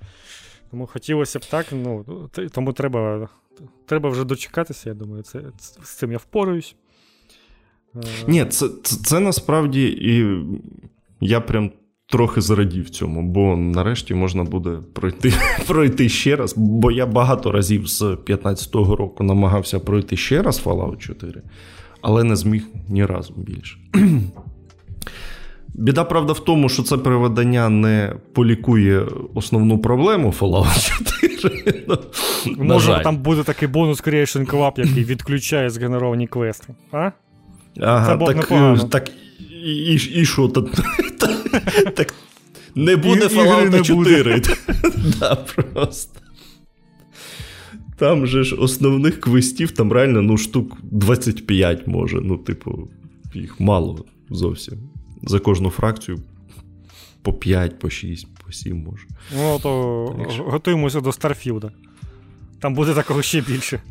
Тому хотілося б так. ну, Тому треба треба вже дочекатися, я думаю, це, з цим я впораюсь. Ні, це, це, це насправді і я прям трохи зрадів цьому, бо нарешті можна буде пройти <laughs> пройти ще раз. Бо я багато разів з 15-го року намагався пройти ще раз Fallout 4, але не зміг ні разу більше. <clears throat> Біда, правда, в тому, що це переведення не полікує основну проблему Fallout <laughs> 4. Ну, Може, там буде такий бонус Creation Club, який <clears throat> відключає згенеровані квести. а? Ага, Це так, так і і, і що? <laughs> <laughs> Так, не буде Fallout 4. <laughs> Да, просто. Там же ж основних квестів, там реально ну, штук 25 може. Ну, типу, їх мало зовсім. За кожну фракцію по 5, по 6, по 7 може. Ну, то Якщо... готуємося до Старфілда. Там буде такого ще більше.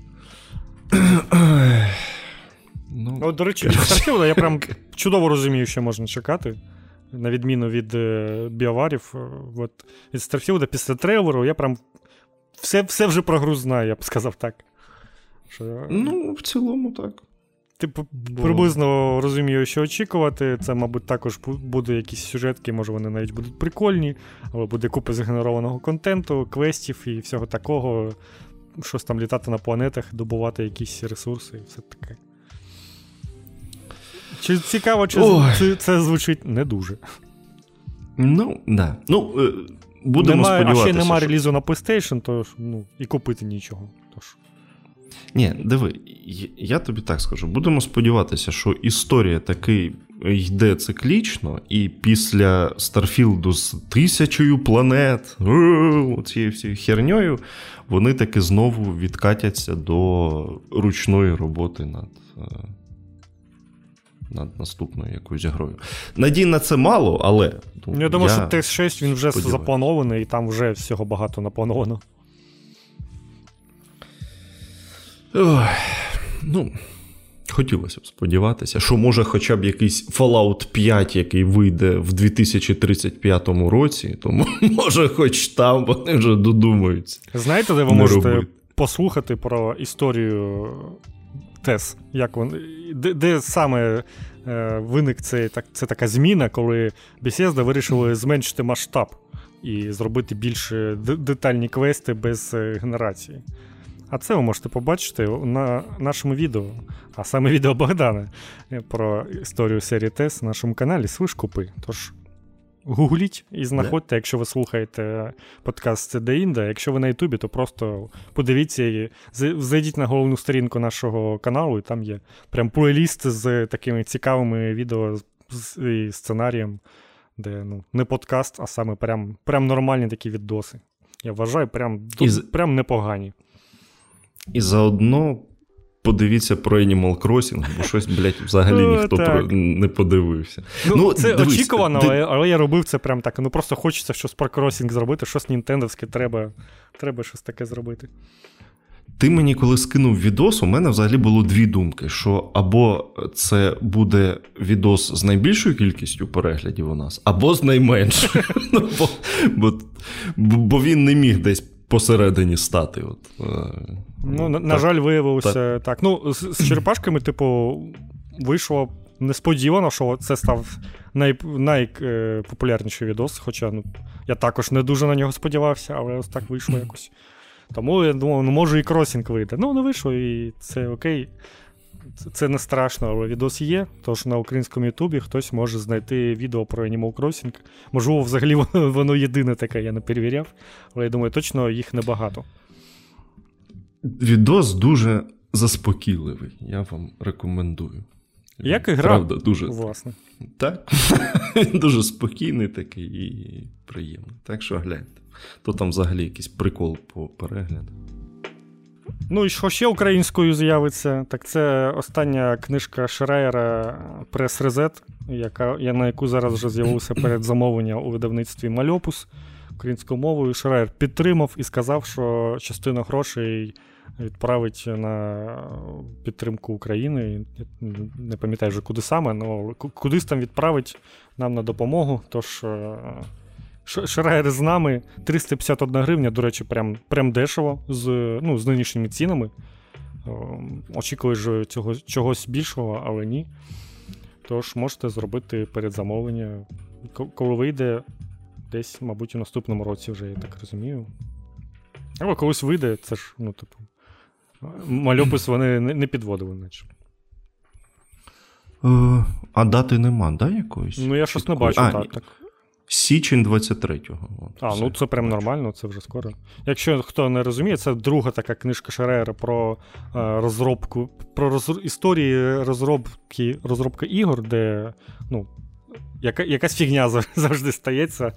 Ну, От, До речі, від Starfield я прям <laughs> чудово розумію, що можна чекати. На відміну від е, біоварів. Е, от, від Starfield після трейлеру я прям все все вже про гру знаю, я б сказав так. Що... Ну, в цілому так. Типу, Бо... приблизно розумію, що очікувати. Це, мабуть, також буде якісь сюжетки, може вони навіть будуть прикольні, але буде купа згенерованого контенту, квестів і всього такого. Щось там літати на планетах, добувати якісь ресурси і все таке. Чи цікаво, чи це, це звучить не дуже. Ну, да. Ну, е, будемо немає, сподіватися. А ще немає що... релізу на PlayStation, то ну, і купити нічого. Тож. Ні, диви, я тобі так скажу. Будемо сподіватися, що історія таки йде циклічно, і після Старфілду з тисячою планет, цією всією херньою, вони таки знову відкатяться до ручної роботи над. Над наступною якоюсь грою. Надій на це мало, але. Ну, я думаю, що ТС 6 він вже сподіваю. запланований, і там вже всього багато наплановано. Ну, хотілося б сподіватися, що може хоча б якийсь Fallout 5, який вийде в 2035 році, тому <laughs> може хоч там вони вже додумаються. Знаєте, де ви можете робити. послухати про історію ТЕС? Як вон, де, де саме е, виник цей, так, це така зміна, коли Bethesda вирішили зменшити масштаб і зробити більш детальні квести без е, генерації. А це ви можете побачити на нашому відео, а саме відео Богдана е, про історію серії ТЕС на нашому каналі Свишкупи. Тож гугліть і знаходьте, якщо ви слухаєте подкаст Де Інда. Якщо ви на Ютубі, то просто подивіться і зайдіть на головну сторінку нашого каналу, і там є прям плейліст з такими цікавими відео і сценарієм, де ну, не подкаст, а саме прям прям нормальні такі відоси. Я вважаю, прям, Із... прям непогані. І заодно подивіться про Animal Crossing, бо щось, блядь, взагалі ну, ніхто про не подивився. Ну, ну Це дивись, очікувано, ти... але я робив це прям так. Ну просто хочеться щось про кросінг зробити, щось нінтендовське треба, треба щось таке зробити. Ти мені, коли скинув відос, у мене взагалі було дві думки: що або це буде відос з найбільшою кількістю переглядів у нас, або з найменшою. <laughs> Ну, бо він не міг десь посередині стати. От, е, Ну, на, на жаль, виявилося так. так. Ну, з, з черепашками, типу, вийшло несподівано, що це став най, найпопулярніший відос. Хоча ну, я також не дуже на нього сподівався, але ось так вийшло <clears throat> якось. Тому я думав, ну може і кросінг вийде. Ну, не вийшло, і це окей. Це не страшно, але відос є. Тож на українському Ютубі хтось може знайти відео про Animal Crossing. Можливо, взагалі воно, єдине таке, я не перевіряв, але я думаю, точно їх небагато. Відос дуже заспокійливий, я вам рекомендую. Як і гра, Правда, дуже власне. Так. <laughs> Дуже спокійний такий і приємний. Так що гляньте. То там взагалі якийсь прикол по перегляду. Ну, і що ще українською з'явиться, так це остання книжка Шрайера Прес Резет, яка, на яку зараз вже з'явилося перед замовлення у видавництві Мальопус українською мовою. Шрайер підтримав і сказав, що частину грошей відправить на підтримку України. Не пам'ятаю вже куди саме, але кудись там відправить нам на допомогу. Тож. Е, Шрайер з нами 351 гривня, до речі, прям прям дешево з ну, з нинішніми цінами. Очікуєш цього, чогось більшого, але ні. Тож можете зробити передзамовлення. Коли вийде, десь, мабуть, у наступному році вже, я так розумію. Або колись вийде, це ж, ну, типу, мальопис вони не підводили, наче. Е, а дати нема, да, якоїсь? Ну, я щось не бачу, а, так. так. Січень 23-го. От, а, все. ну це прям нормально, це вже скоро. Якщо хто не розуміє, це друга така книжка Шерера про е, розробку, про роз... історії розробки розробки ігор, де ну, яка, якась фігня <laughs> завжди стається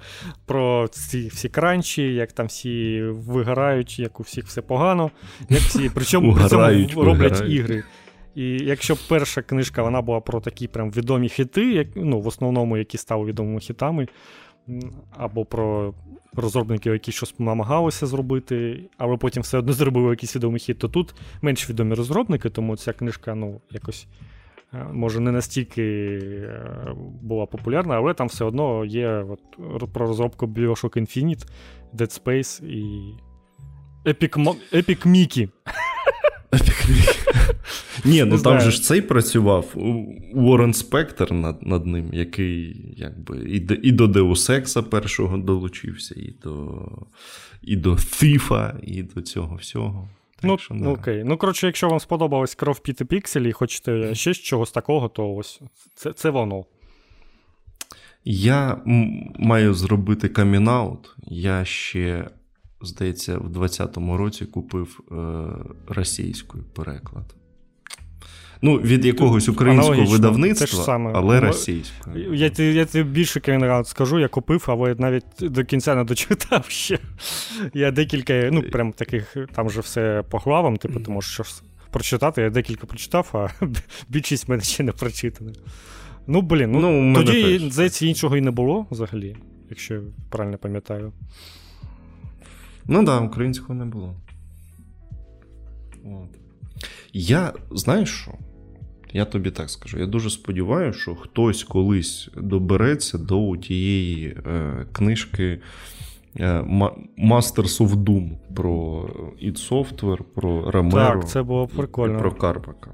про ці всі кранчі, як там всі вигорають, як у всіх все погано, як всі причому, причому роблять ігри. І якщо перша книжка вона була про такі прям відомі хіти, як, ну, в основному, які стали відомими хітами, або про розробників, які щось намагалися зробити, але потім все одно зробили якийсь відомий хіт, то тут менш відомі розробники, тому ця книжка ну, якось. Е, може, не настільки е, була популярна, але там все одно є от, про розробку Bioshock Infinite, Dead Space і Epic, Epic. Ні, ну там же ж цей працював Уоррен Спектр над над ним, який якби і до, Deus Ex першого долучився, і до і до Thief, і до цього всього. Ну, що, ну окей. Ну, коротше, якщо вам сподобалось кров піти пікселі і хочете ще чогось такого, то ось це це воно. Я маю зробити камінаут. Я ще, здається, в 20-му році купив е- російський переклад. Ну, від якогось українського Аналогічно. видавництва, саме. але російського. Я я тобі більше камінаут скажу, я купив, але навіть до кінця не дочитав ще. Я декілька, ну, прям таких, там же все по главам, типу, ти можеш щось прочитати. Я декілька прочитав, а <laughs> більшість в мене ще не прочитана. Ну, блін, ну, ну тоді, здається, іншого і не було взагалі, якщо я правильно пам'ятаю. Ну да, українського не було. От. Я, знаєш що? Я тобі так скажу. Я дуже сподіваюся, що хтось колись добереться до тієї е, книжки е, Masters of Doom про id Software, про Ромеро. Так, це було прикольно. І про Карпака.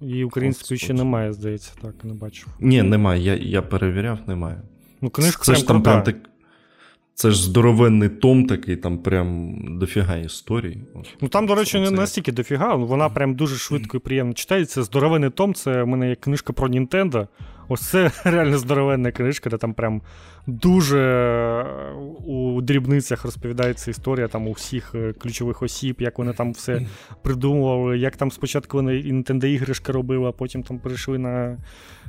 І української ще немає, здається, так, не бачив. Ні, немає. Я я перевіряв, немає. Ну, книжка це ж там прям так. Це ж здоровенний том такий, там прям дофіга історії. Ну там, до речі, не настільки дофіга, вона прям дуже швидко і приємно читається. Здоровенний том це в мене є книжка про Нінтендо. Ось це <laughs> реально здоровенна книжка, де там прям дуже е, у дрібницях розповідається історія там у всіх е, ключових осіб, як вони там все <laughs> придумували, як там спочатку вони Nintendo іграшки робили, а потім там перейшли на.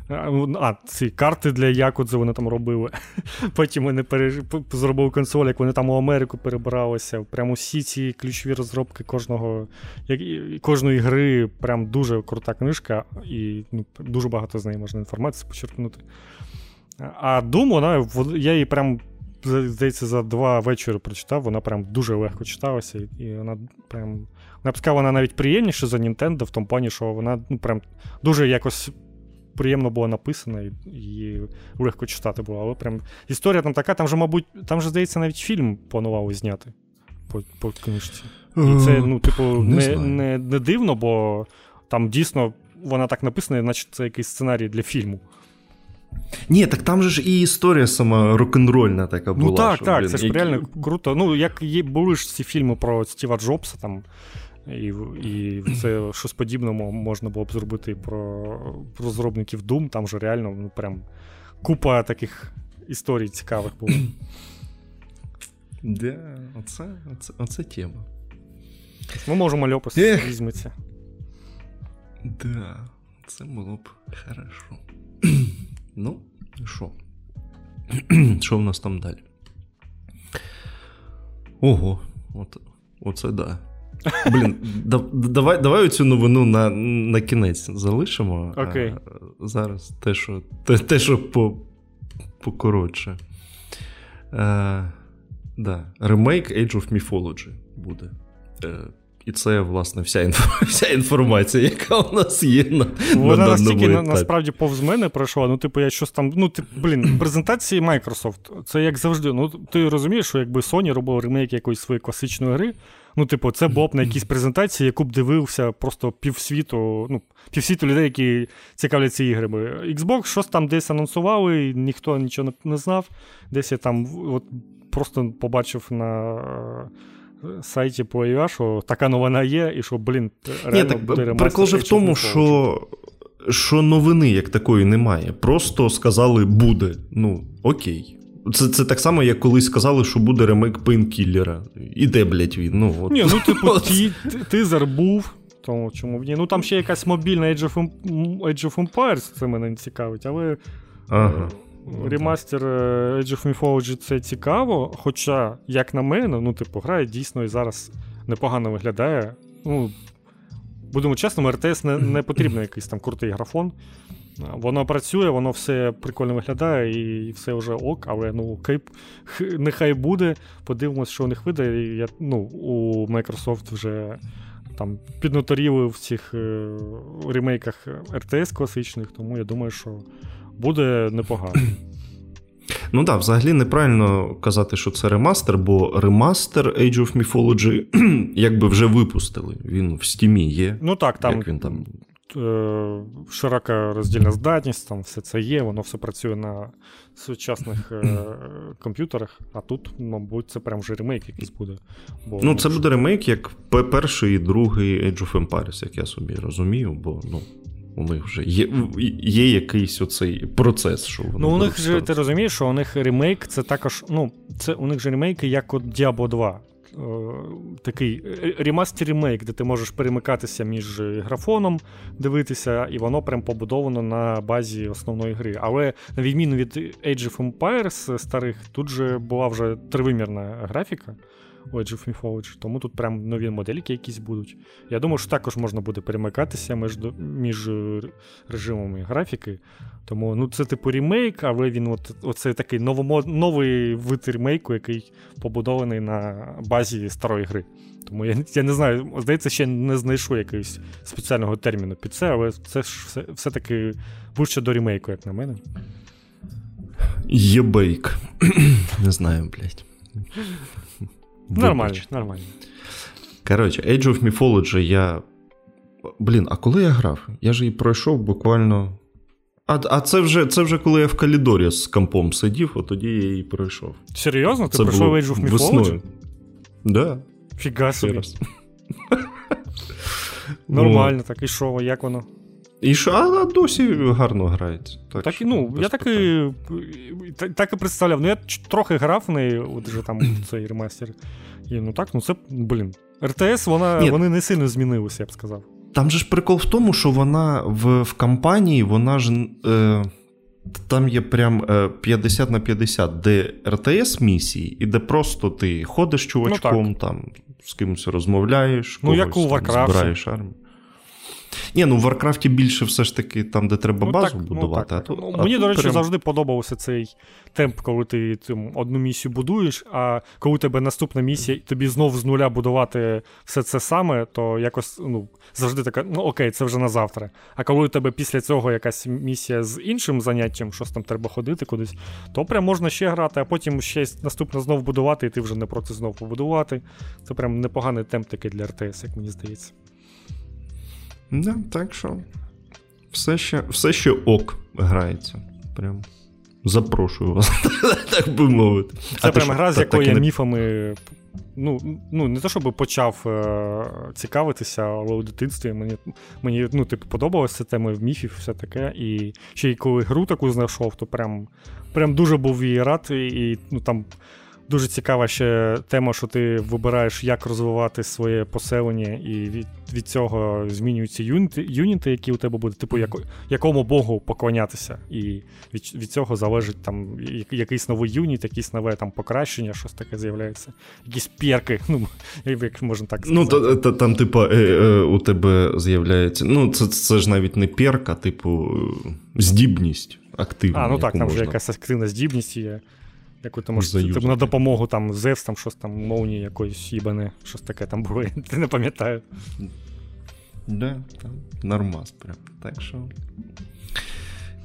А, ці карти для Якудзи вони там робили. <laughs> Потім вони переж... зробили консоль, як вони там у Америку перебиралися. Прямо всі ці ключові розробки кожного кожної гри. Прям дуже крута книжка, і ну, дуже багато з неї можна інформації почерпнути. А Doom, вона, я її прям, здається, за два вечори прочитав, вона прям дуже легко читалася, і вона прям. Вона вона навіть приємніша за Nintendo в тому плані, що вона ну, прям дуже якось приємно було написана, і її легко читати було. Але прям історія там така, там же, мабуть, там же, здається, навіть фільм планували зняти по по книжці. І це, ну, типу, не, не, не дивно, бо там дійсно вона так написана, наче це якийсь сценарій для фільму. Ні, так там же ж і історія сама рок-н-рольна така була. Ну так, що, так, блін, це ж які... реально круто. Ну, як є, були ж ці фільми про Стіва Джобса, там, і і це щось подібне можна було б зробити про розробників Doom, там же реально ну, прям купа таких історій цікавих було. Да, оце, оце, оце тема. Ми можемо Льопас візьметься. Да, це було б хорошо. Ну, що? <clears throat> Що в нас там далі? Ого, от, оце да. Блін, <laughs> давай давай цю новину на на кінець залишимо. Окей. А, зараз те, що те, те, що по, покоротше. А, да. Ремейк Age of Mythology буде. Е, і це, власне, вся інф... <laughs> вся інформація, яка у нас є. на Вона на настільки на, насправді повз мене пройшла. Ну, типу, я щось там. Ну, тип, блін, презентації Microsoft. Це як завжди. Ну, ти розумієш, що якби Sony робив ремейк якоїсь своєї класичної гри. Ну, типу, це було б на якійсь презентації, яку б дивився просто півсвіту, ну, півсвіту людей, які цікавляться іграми. Xbox щось там десь анонсували, ніхто нічого не знав. Десь я там от просто побачив на сайті PlayUA, що така новина є, і що, блін, реально Ні. Прикол же в тому, що що новини як такої немає. Просто сказали буде. Ну, окей. Це це так само, як колись сказали, що буде ремейк Пейнкіллера. І де, блядь, він? Ну, от. Ні, ну, <laughs> типу, тизер був. Тому чому ні? Ну там ще якась мобільна Age of, Age of Empires, це мене не цікавить, але. Ага. Ремастер е, Age of Mythology це цікаво. Хоча, як на мене, ну, типу, гра дійсно і зараз непогано виглядає. Ну, Будемо чесними, РТС не не потрібен якийсь там крутий графон. Воно працює, воно все прикольно виглядає і все вже ок, але ну, кейп, нехай буде. Подивимось, що у них вийде. Я, ну, У Microsoft вже там підноторіли в цих е, ремейках РТС класичних, тому я думаю, що буде непогано. Ну так, взагалі неправильно казати, що це ремастер, бо ремастер Age of Mythology <clears throat> якби вже випустили. Він в стімі є. Ну так, там. Як він там? е, широка роздільна здатність, там все це є, воно все працює на сучасних е, комп'ютерах, а тут, мабуть, це прям вже ремейк якийсь буде. Бо, ну, це буде ремейк як перший і другий Age of Empires, як я собі розумію, бо ну. У них вже є є якийсь оцей процес, що вони. Ну, у них же ти розумієш, що у них ремейк це також. Ну, це у них же ремейки, як от Diablo 2. Е, такий ремастер ремейк, де ти можеш перемикатися між графоном, дивитися, і воно прям побудовано на базі основної гри. Але на відміну від Age of Empires старих, тут же була вже тривимірна графіка Age of Mythology, тому тут прям нові модельки якісь будуть. Я думаю, що також можна буде перемикатися між між режимами графіки. Тому ну, це типу ремейк, але він от, оце такий новомод, новий вид ремейку, який побудований на базі старої гри. Тому я я не знаю, здається, ще не знайшов якогось спеціального терміну під це, але це ж все, все-таки ближче до ремейку, як на мене. Єбейк. <clears throat> Не знаю, блядь. Нормально, нормально. Коротше, Age of Mythology я. Блін, а коли я грав? Я ж її пройшов буквально. А а це вже це вже коли я в Калідорі з компом сидів, от тоді я її пройшов. Серйозно? Ти це пройшов Age of Mythology? Весною. Да. Фіга собі. Нормально, так і що, як воно? І що, а досі гарно грається. Так, так ну, я так і, так і представляв. Ну, я трохи грав в неї, от вже там <clears throat> цей ремастер. І ну так, ну це, блін. РТС, вона, вони не сильно змінилися, я б сказав. Там же ж прикол в тому, що вона в в кампанії, вона ж. Е, Там є прям 50 на 50, де РТС місії, і де просто ти ходиш чувачком, ну, там з кимось розмовляєш, ну, як у Warcraft. збираєш армію. Ні, ну в Варкрафті більше все ж таки там, де треба ну, базу так, будувати. Ну, так, а, ну, Мені, а до речі, прям... завжди подобався цей темп, коли ти там, одну місію будуєш, а коли у тебе наступна місія, і тобі знову з нуля будувати все це саме, то якось ну, завжди така, ну окей, це вже на завтра. А коли у тебе після цього якась місія з іншим заняттям, щось там треба ходити кудись, то прям можна ще грати, а потім ще наступне знову будувати, і ти вже не проти знову побудувати. Це прям непоганий темп такий для РТС, як мені здається. Да, Так що все ще все ще ок грається. Прям запрошую вас, <laughs> так би мовити. Це а прям гра, з якою я міфами. Ну, ну, не те, щоб почав е- цікавитися, але у дитинстві мені мені ну, типу, подобалася тема в міфів, все таке. І ще й коли гру таку знайшов, то прям прям дуже був її рад. І, і ну, там Дуже цікава ще тема, що ти вибираєш, як розвивати своє поселення, і від від цього змінюються юніти, юніти, які у тебе будуть, типу, як, якому богу поклонятися. І від від цього залежить там якийсь новий юніт, якісь нове там покращення, щось таке з'являється. Якісь перки, ну, як можна так ну, сказати. Ну, та, та, там, типу, е, е, у тебе з'являється. Ну, це це ж навіть не перка, типу, здібність активна. А, ну так, там можна. вже якась активна здібність є. Яку ти можеш типу, на допомогу там Зевс, там щось там мовні якоїсь їбане, щось таке там було, <laughs> ти не пам'ятаю. Да, там нормас прям. Так що.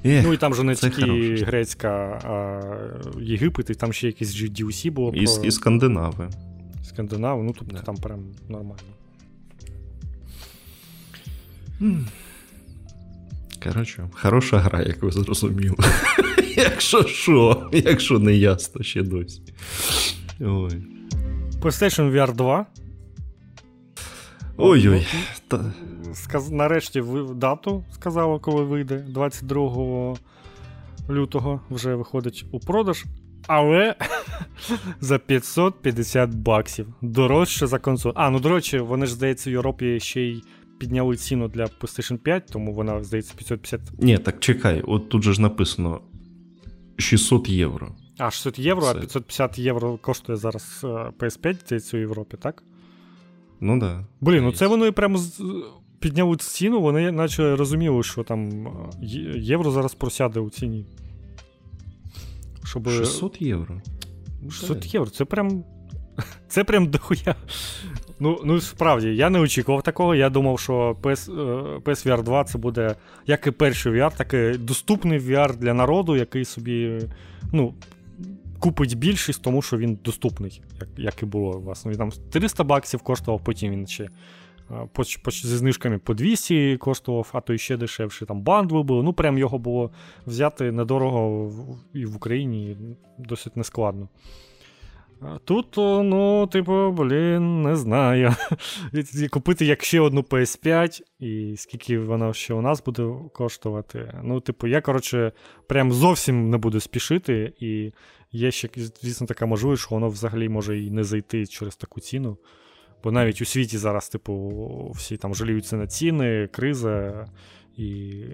Ех, ну і там же не тільки грецька, а Єгипет, і там ще якісь GDUC було. І, про... і Скандинави. Скандинави, ну тобто да. там прям нормально. Коротше, хороша гра, як ви зрозуміли. <laughs> Якщо що, якщо не ясно ще досі. Ой. PlayStation VR 2. Ой-ой. Та... Сказ... Нарешті дату сказала, коли вийде. 22 лютого вже виходить у продаж. Але <laughs> за 550 баксів. Дорожче за консоль. А, ну до речі, вони ж, здається, в Європі ще й підняли ціну для PlayStation 5, тому вона, здається, 550. Ні, так чекай, от тут же ж написано 600 євро. А, 600 євро, Це... а 550 євро коштує зараз PS5 здається, у Європі, так? Ну так. Да. Блін, ну це вони прямо підняли ціну, вони наче розуміли, що там євро зараз просяде у ціні. Щоб... 600 євро. 600 євро, це прям. <laughs> Це прям дохуя. Ну, ну справді, я не очікував такого. Я думав, що PS, PSVR 2 це буде як і перший VR, так і доступний VR для народу, який собі ну, купить більшість, тому що він доступний, як як і було. власне. Він там 300 баксів коштував, потім він ще зі знижками по 200 коштував, а то і ще дешевше. Там бандли було. Ну, прям його було взяти недорого і в Україні досить нескладно. Тут, ну, типу, блін, не знаю. <laughs> Купити як ще одну PS5, і скільки вона ще у нас буде коштувати. Ну, типу, я, коротше, прям зовсім не буду спішити, і є ще, звісно, така можливість, що воно взагалі може і не зайти через таку ціну. Бо навіть у світі зараз, типу, всі там жаліються на ціни, криза, і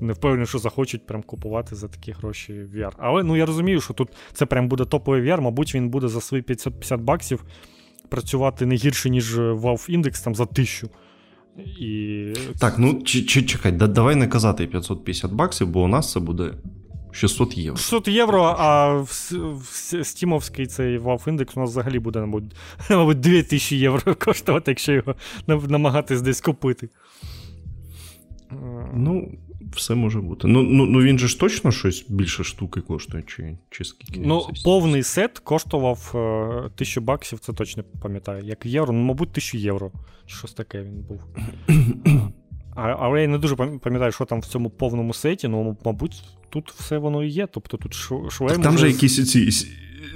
не впевнений, що захочуть прям купувати за такі гроші VR. Але ну я розумію, що тут це прям буде топовий VR, мабуть, він буде за свої 550 баксів працювати не гірше, ніж Valve Index там за тисячу. І... Так, ну чекай, давай не казати 550 баксів, бо у нас це буде 600 євро. 600 євро, а в, в стімовський цей Valve Index у нас взагалі буде, мабуть <laughs> 2000 євро <laughs> коштувати, якщо його намагатись десь купити. Ну, все може бути. Ну ну, ну він же ж точно щось більше штуки коштує, чи чи скільки? Ну, повний сет коштував е, тисячу баксів, це точно пам'ятаю. Як євро, ну, мабуть, тисячу євро. Щось таке він був. А, Але я не дуже пам'ятаю, що там в цьому повному сеті, ну, мабуть, тут все воно і є. Тобто тут шлем. Там же якісь ці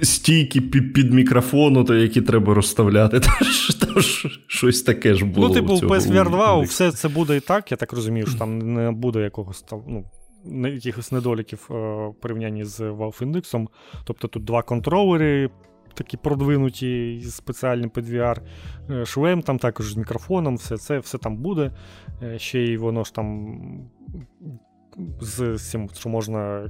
стійки під мікрофону, то які треба розставляти. <laughs> Там щось таке ж було. Ну, типу, в PSVR 2 все це буде і так, я так розумію, що там <clears throat> не буде якогось ну, якихось недоліків е, в порівнянні з Valve Index. Тобто тут два контролери. Такі продвинуті спеціальні під VR. Е, шлем там також з мікрофоном, все це все там буде. Е, ще й воно ж там з цим, що можна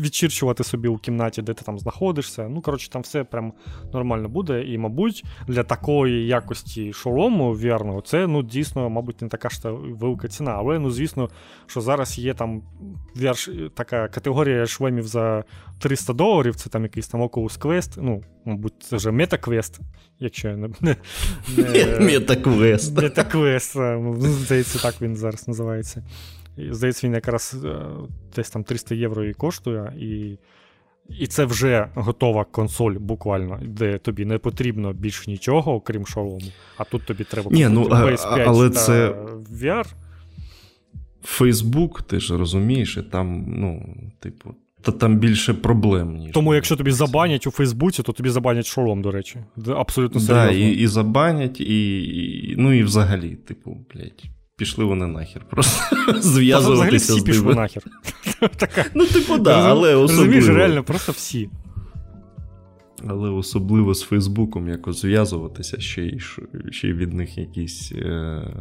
відчірчувати собі у кімнаті, де ти там знаходишся. Ну, коротше, там все прям нормально буде. І, мабуть, для такої якості шолому вірного, це ну, дійсно, мабуть, не така ж велика ціна. Але, ну, звісно, що зараз є там VR, така категорія шлемів за 300 доларів, це там якийсь там Oculus Quest, ну, мабуть, це вже MetaQuest, якщо я не. не, <laughs> не MetaQuest. MetaQuest, здається, так він зараз називається. Здається, він якраз е, десь там 300 євро і коштує, і і це вже готова консоль, буквально, де тобі не потрібно більш нічого, окрім шолому. А тут тобі треба Ні, ну, PS5 але та це... VR. Фейсбук, ти ж розумієш, і там, ну, типу, та там більше проблем, ніж. Тому, якщо тобі забанять у Фейсбуці, то тобі забанять шолом, до речі. Абсолютно серйозно. Да, і і забанять, і, і, ну і взагалі, типу, блядь пішли вони нахер. Просто <laughs> зв'язуватися з пішли нахер. <laughs> Ну, типу, да, але особливо. Розумієш, реально, просто всі. Але особливо з Фейсбуком якось зв'язуватися, ще й ще й від них якісь е-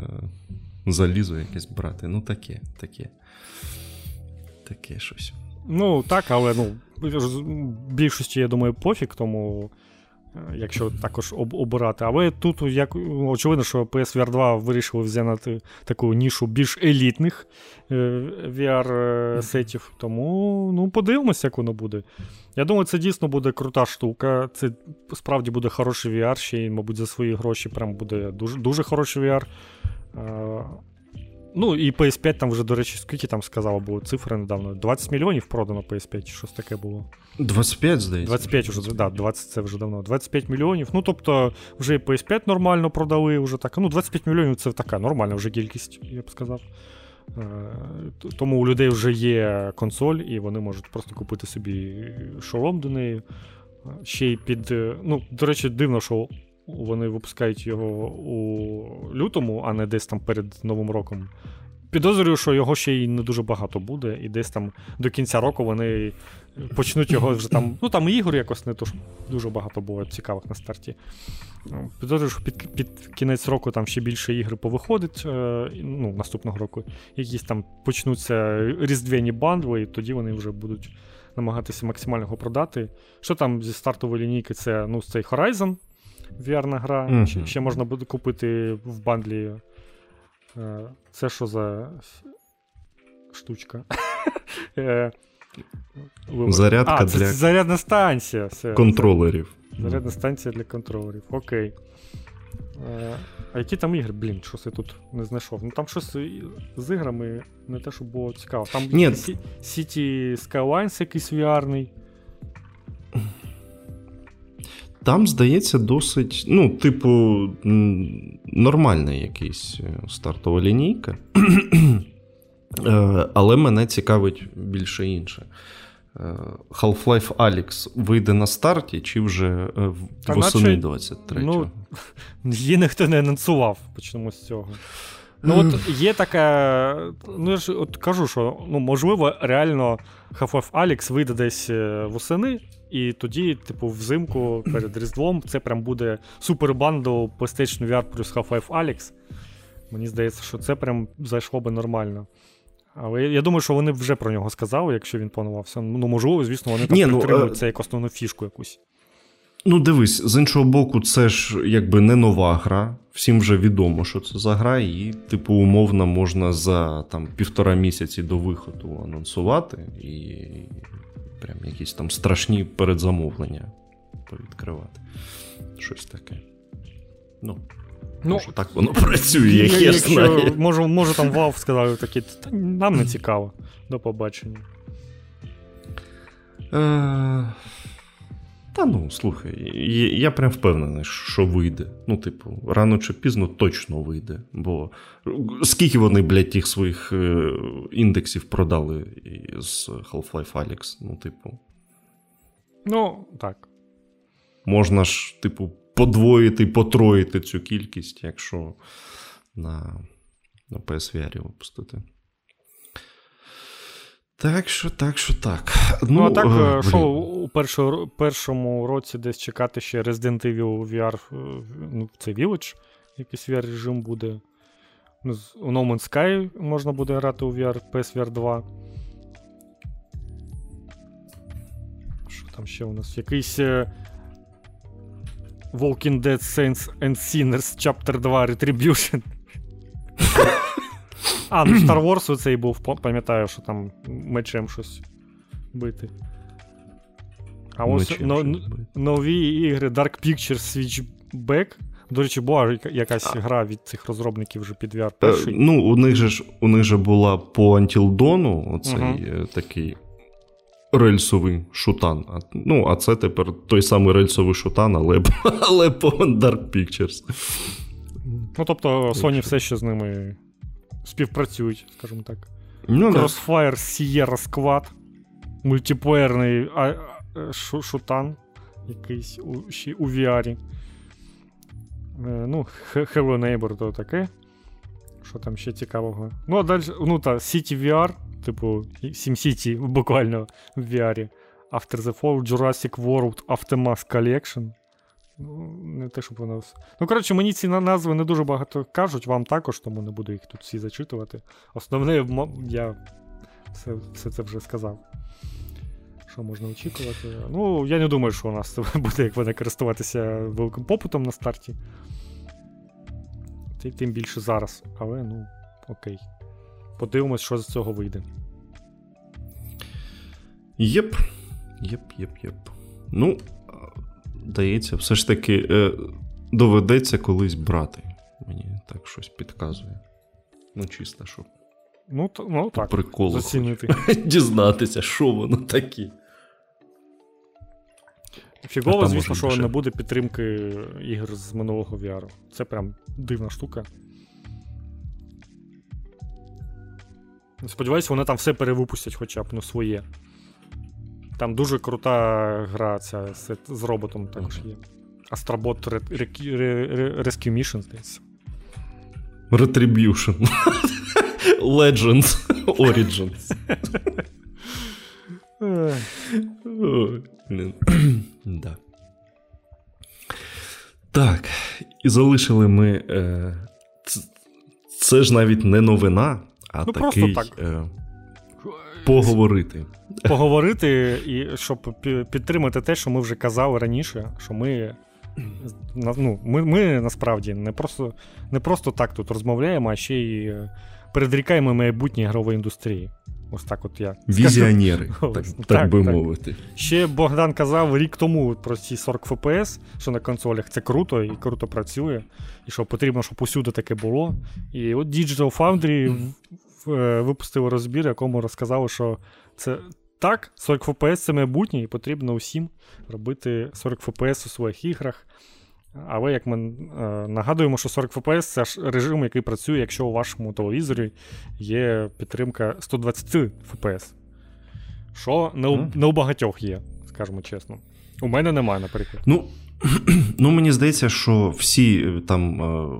залізо якесь брати. Ну, таке, таке. Таке щось. Ну, так, але ну, більшості, я думаю, пофіг, тому якщо також обирати. Але тут як очевидно, що PSVR 2 вирішили взяти таку нішу більш елітних е, VR-сетів. Тому ну, подивимося, як воно буде. Я думаю, це дійсно буде крута штука. Це справді буде хороший VR, ще й, мабуть, за свої гроші прям буде дуже дуже хороший VR. Ну, і PS5 там вже, до речі, скільки там сказала, було цифри недавно. 20 мільйонів продано PS5, чи щось таке було. 25, здається. 25 вже, да, 20 це вже давно. 25 мільйонів. Ну, тобто, вже і PS5 нормально продали, вже так. Ну, 25 мільйонів це така нормальна вже кількість, я б сказав. Е, тому у людей вже є консоль, і вони можуть просто купити собі шолом до неї. Ще й під. Е, ну, до речі, дивно, що вони випускають його у лютому, а не десь там перед Новим роком. Підозрюю, що його ще й не дуже багато буде, і десь там до кінця року вони почнуть його вже там. Ну там ігор якось не то дуже багато було цікавих на старті. Підозрюю, що під під кінець року там ще більше ігри повиходить, е, ну, наступного року. Якісь там почнуться різдвяні бандли, і тоді вони вже будуть намагатися максимально його продати. Що там зі стартової лінійки, це ну, цей Horizon. VR гра. Mm-hmm. Ще можна буде купити в бандлі. Е, це що за штучка? <laughs> Е, Зарядка а, це для зарядна станція. Все. Контролерів. Зарядна станція для контролерів. Окей. Е, а які там ігри, блін, щось я тут не знайшов. Ну там щось з іграми не те, що було цікаво. Там Ні. City Skylines якийсь VR-ний. Там, здається, досить, ну, типу, нормальна якийсь е, стартова лінійка. Е, але мене цікавить більше інше. Е, Half-Life Alyx вийде на старті, чи вже восени 23-го? Ну, <laughs> Її ніхто не анонсував, почнемо з цього. Ну, от є така. Ну, я ж от кажу, що ну, можливо, реально Half-Life Alyx вийде десь восени, і тоді, типу, взимку перед Різдвом це прям буде супер бандл PlayStation VR плюс Half-Life Alyx. Мені здається, що це прям зайшло би нормально. Але я думаю, що вони вже про нього сказали, якщо він планувався. Ну, можливо, звісно, вони там ну, підтримують ну, це як основну фішку якусь. Ну, дивись, з іншого боку, це ж якби не нова гра. Всім вже відомо, що це за гра, і, типу, умовно, можна за там півтора місяці до виходу анонсувати і прям якісь там страшні передзамовлення повідкривати. Щось таке. Ну, ну може, так воно працює, як я знаю. Може, може там Valve сказали такі, нам не цікаво. До побачення. Е, та ну, слухай, я прям впевнений, що вийде. Ну, типу, рано чи пізно точно вийде. Бо скільки вони, блядь, тих своїх е, індексів продали з Half-Life Alyx, ну, типу. Ну, так. Можна ж, типу, подвоїти, потроїти цю кількість, якщо на на PSVR випустити. Так що, так що так. Ну, ну а так, е, що у першому, першому році десь чекати ще Resident Evil VR, е, ну, це Village, якийсь VR-режим буде. Ну, у No Man's Sky можна буде грати у VR, PSVR 2. Що там ще у нас? Якийсь е, Walking Dead Saints and Sinners Chapter 2 Retribution. А, ну Star Wars оцей був, пам'ятаю, що там мечем щось бити. А ось но, нові ігри Dark Pictures Switchback. До речі, була якась а. гра від цих розробників вже під VR. Е, перший. Ну, у них же ж у них же була по Until Dawn оцей uh такий рельсовий шутан. Ну, а це тепер той самий рельсовий шутан, але, <laughs> але по Dark Pictures. Ну, тобто, Sony все ще з ними співпрацюють, скажімо так. Ну, Crossfire Sierra Squad, мультиплеєрний а, а, шутан якийсь у, ще у VR. Е, ну, Hello Neighbor то таке. Що там ще цікавого? Ну, а далі, ну та City VR, типу, SimCity буквально в VR. After the Fall, Jurassic World Aftermath Collection. Ну, не те, щоб воно. Ну, коротше, мені ці назви не дуже багато кажуть, вам також, тому не буду їх тут всі зачитувати. Основне, я все все це вже сказав. Що можна очікувати? Ну, я не думаю, що у нас <laughs> буде як вони користуватися великим попитом на старті. Тим більше зараз. Але, ну, окей. Подивимось, що з цього вийде. Єп. Єп, єп, єп. Ну, здається, все ж таки е, доведеться колись брати. Мені так щось підказує. Ну, чисто, щоб. Ну, то, ну так. Приколу зацінити. <laughs> Дізнатися, що воно таке. Фігово, звісно, що не буде підтримки ігор з минулого VR. Це прям дивна штука. Сподіваюсь, вони там все перевипустять хоча б ну, своє. Там дуже крута гра ця з, з роботом також є. Astrobot Rescue Mission, здається. Retribution. <laughs> Legends. Origins. <clears throat> да. Так. І залишили ми. Е, Це ж навіть не новина, а ну, такий. Так. Е, Поговорити. Поговорити, і щоб підтримати те, що ми вже казали раніше, що ми ну, ми, ми насправді не просто не просто так тут розмовляємо, а ще й передрікаємо майбутнє ігрової індустрії. Ось так от я. Візіонери, <laughs> так, так, так би так. мовити. Ще Богдан казав рік тому про ці 40 FPS, що на консолях це круто і круто працює, і що потрібно, щоб усюди таке було. І от Digital Foundry Е, випустили розбір, якому розказали, що це так, 40 FPS це майбутнє, і потрібно усім робити 40 FPS у своїх іграх. Але як ми е, нагадуємо, що 40 FPS це ж режим, який працює, якщо у вашому телевізорі є підтримка 120 FPS. Що не у, не у багатьох є, скажімо чесно. У мене немає, наприклад. Ну, <clears throat> ну мені здається, що всі е, там е,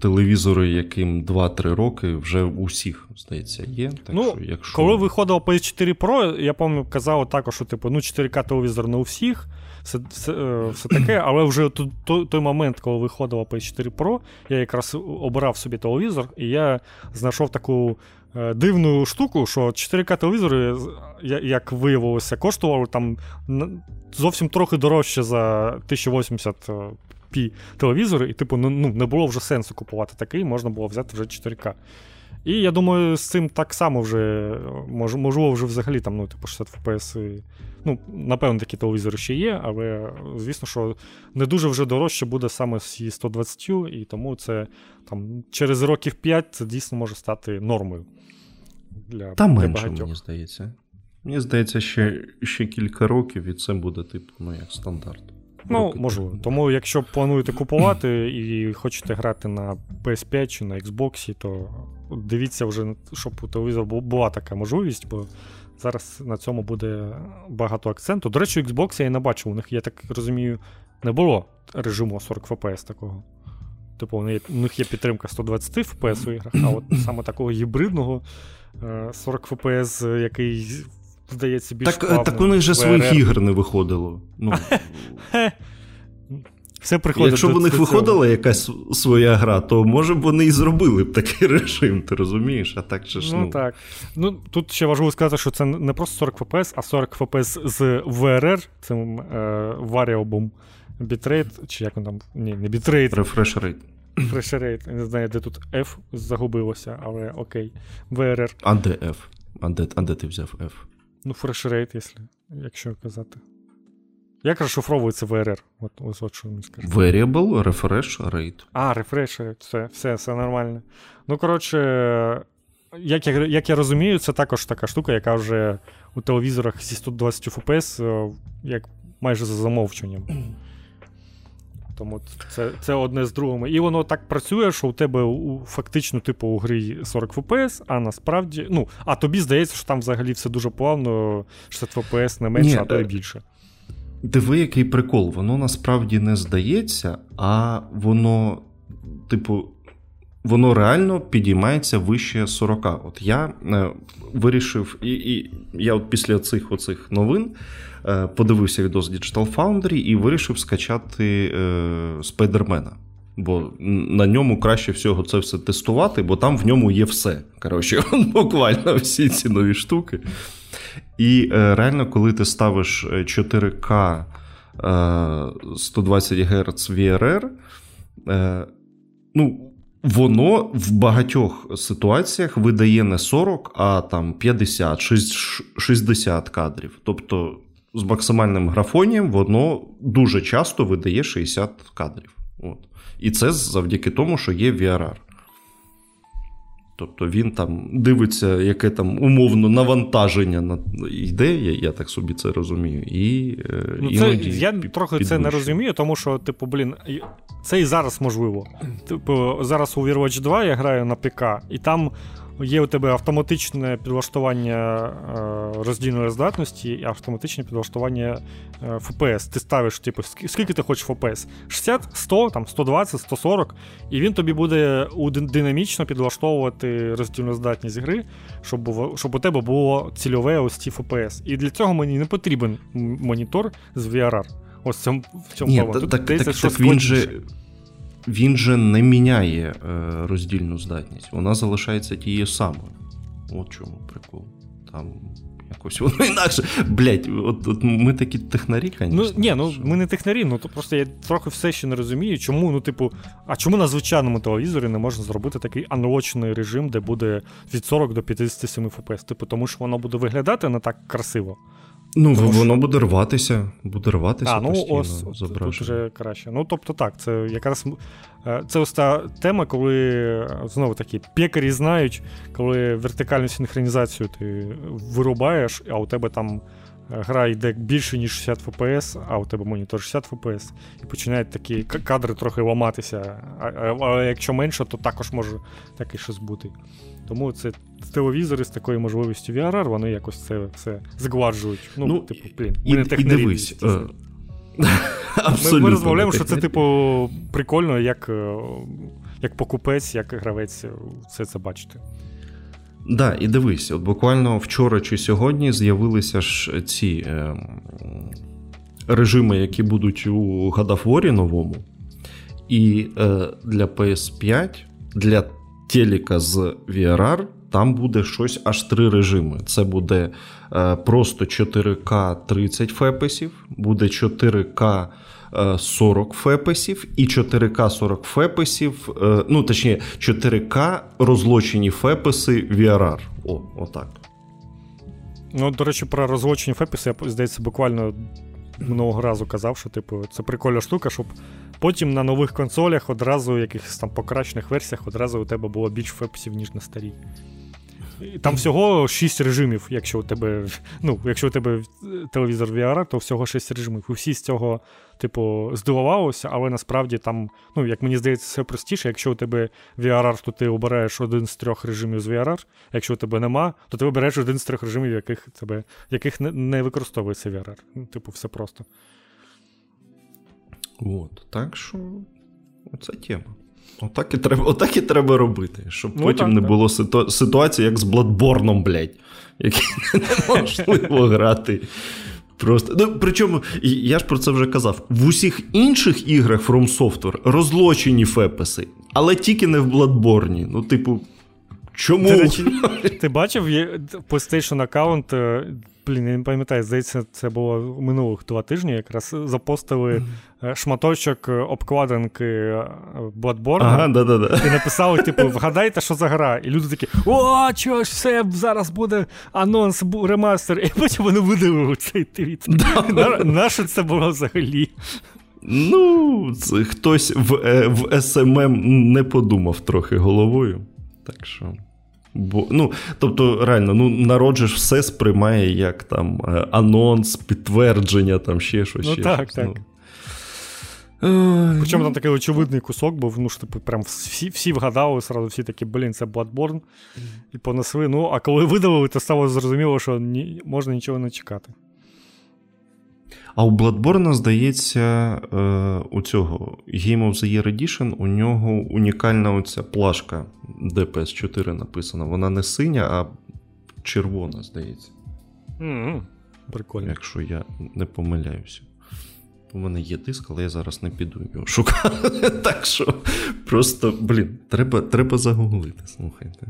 телевізори, яким 2-3 роки, вже у всіх, здається, є. Так ну, що, якщо... Коли виходило PS4 Pro, я пам'ятаю, казав також, що типу, ну, 4К телевізор не у всіх, все все, е, все таке, <clears throat> але вже той, той момент, коли виходило PS4 Pro, я якраз обирав собі телевізор, і я знайшов таку. Е, дивну штуку, що 4К телевізори, як виявилося, коштували там зовсім трохи дорожче за 1080p телевізори, і, типу, ну, ну, не було вже сенсу купувати такий, можна було взяти вже 4К. І я думаю, з цим так само вже можливо, вже взагалі там, ну, типу, 60 FPS. Ну, напевно, такі телевізори ще є, але звісно, що не дуже вже дорожче буде саме з 120, і тому це там через років 5 це дійсно може стати нормою. Для, Та для менше, багатьох. мені здається. Мені здається, ще ще кілька років і це буде, типу, ну, як стандарт. Ну, можливо. Тому, якщо плануєте купувати і хочете грати на PS5 чи на Xbox, то дивіться вже, щоб у телевізора була така можливість, бо зараз на цьому буде багато акценту. До речі, Xbox я і не бачив. У них, я так розумію, не було режиму 40 FPS такого. Типу, у них є підтримка 120 FPS у іграх, а от саме такого гібридного 40 FPS, який здається, більш Так плавно, так у них же своїх ігор не виходило. Ну, <laughs> все приходить Якщо б у них виходила якась своя гра, то може б вони і зробили б такий <laughs> режим, ти розумієш? А так же ж, ну, ну так. Ну тут ще важливо сказати, що це не просто 40 FPS, а 40 FPS з VRR, цим е, Variable Bitrate, чи як він там. Ні, не Bitrate. Refresh Rate. Refresh Rate. Не знаю, де тут F загубилося, але окей. VRR. А де F? А де, а де ти взяв F? Ну, fresh rate, якщо, якщо казати. Як розшифровується VRR? От, ось от що мені скажу. Variable Refresh Rate. А, refresh rate, все, все, все нормально. Ну, коротше, як я як я розумію, це також така штука, яка вже у телевізорах зі 120 FPS як майже за замовченням. Тому це це одне з другим. І воно так працює, що у тебе у, фактично, типу, у грі 40 FPS, а насправді. Ну, а тобі здається, що там взагалі все дуже плавно, 60 FPS не менше, Ні, а то й е, більше. Диви, який прикол, воно насправді не здається, а воно, типу, воно реально підіймається вище 40. От я е, вирішив, і і я от після цих оцих новин е, подивився відос Digital Foundry і вирішив скачати е, Спайдермена. Бо на ньому краще всього це все тестувати, бо там в ньому є все. Коротше, <laughs> буквально всі ці нові штуки. І е, реально, коли ти ставиш 4К 120 Гц VRR, ну, Воно в багатьох ситуаціях видає не 40, а там 50, 60 кадрів. Тобто з максимальним графонієм воно дуже часто видає 60 кадрів. От. І це завдяки тому, що є VRR. Тобто він там дивиться, яке там умовно навантаження на йде, я я так собі це розумію. І, е, ну, це, Я трохи це не розумію, тому що, типу, блін, це і зараз можливо. Типу, зараз у Overwatch 2 я граю на ПК, і там Є у тебе автоматичне підлаштування е, роздільної здатності і автоматичне підлаштування FPS. Е, ти ставиш, типу, скільки ти хочеш FPS? 60, 100, там, 120, 140, і він тобі буде динамічно підлаштовувати роздільну здатність гри, щоб щоб у тебе було цільове ось ці FPS. І для цього мені не потрібен монітор з VRR. Ось в цьому в цьому Ні, Тут так, так, так він же він же не міняє е, роздільну здатність, вона залишається тією самою. От чому прикол. Там якось воно інакше. Блять, от, от ми такі технарі, звісно. Ну, ні, ну ми не технарі, ну то просто я трохи все ще не розумію, чому, ну, типу, а чому на звичайному телевізорі не можна зробити такий аналочний режим, де буде від 40 до 57 FPS? Типу, тому що воно буде виглядати не так красиво. Ну, Тому воно що... буде рватися, буде рватися. А, ну ось тут вже краще. Ну, тобто так, це якраз е, це ось та тема, коли знову таки пекарі знають, коли вертикальну синхронізацію ти вирубаєш, а у тебе там гра йде більше, ніж 60 FPS, а у тебе монітор 60 FPS, і починають такі кадри трохи ламатися. Але якщо менше, то також може таке щось бути. Тому це телевізори з такою можливістю VRR, вони якось це все згладжують. Ну, ну типу, блін, ми і, не і дивись. Е, Абсолютно. <laughs> Ми, ми розмовляємо, що це, типу, прикольно, як е, як покупець, як гравець все це бачити. Да, і дивись, от буквально вчора чи сьогодні з'явилися ж ці е, режими, які будуть у War новому. І е, для PS5, для телека з VRR, там буде щось аж три режими. Це буде е, просто 4К 30 фепесів, буде 4К 40 фепесів і 4К 40 фепесів, е, ну точніше, 4К розлочені фепеси VRR. О, отак. Ну, до речі, про розлочені фепеси, я здається, буквально минулого разу казав, що типу, це прикольна штука, щоб потім на нових консолях одразу якихось там покращених версіях одразу у тебе було більш фепсів, ніж на старій. Там всього 6 режимів, якщо у тебе ну, якщо у тебе телевізор VR, то всього 6 режимів. І всі з цього, типу, здивувалися, але насправді там, ну, як мені здається, все простіше. Якщо у тебе VRR, то ти обираєш один з трьох режимів з VRR. Якщо у тебе нема, то ти обереш один з трьох режимів, яких тебе, яких не, використовується VRR. Ну, Типу, все просто. От, так що оце тема. Отак і треба отак і треба робити, щоб ну, потім так, не так. було ситу... ситуації, як з Бладборном, блядь, який <laughs> неможливо грати. Просто. Ну, Причому, я ж про це вже казав: в усіх інших іграх From Software розлочені фепеси, але тільки не в Бладборні. Ну, типу, чому? речі, ти бачив PlayStation аккаунт Блін, я не пам'ятаю, здається, це було минулих два тижні. Якраз запостили mm-hmm. шматочок обкладинки Bloodborne ага, да, да, да. і написали: типу, вгадайте, що за гра. І люди такі: О, чого ж все, зараз буде анонс, ремастер, і потім вони видалили цей твіт. На, Нащо це було взагалі? Ну, це хтось в е, в СММ не подумав трохи головою. Так що. Бо, ну, Тобто, реально, ну, народжиш все сприймає як там е, анонс, підтвердження, там ще щось. Ну, ще так, щось. так. Ну. Причому там такий очевидний кусок був, ну що типу, прям всі всі вгадали, сразу всі такі, блін, це Bloodborne, і понесли. Ну, а коли видавили, то стало зрозуміло, що ні, можна нічого не чекати. А у Bloodborne, здається, е, у цього Game of the Year Edition у нього унікальна оця плашка DPS 4 написана. Вона не синя, а червона, здається. Mm-hmm. Прикольно. Якщо я не помиляюся. У мене є диск, але я зараз не піду його шукати. <laughs> Так що просто, блін, треба треба загуглити, слухайте.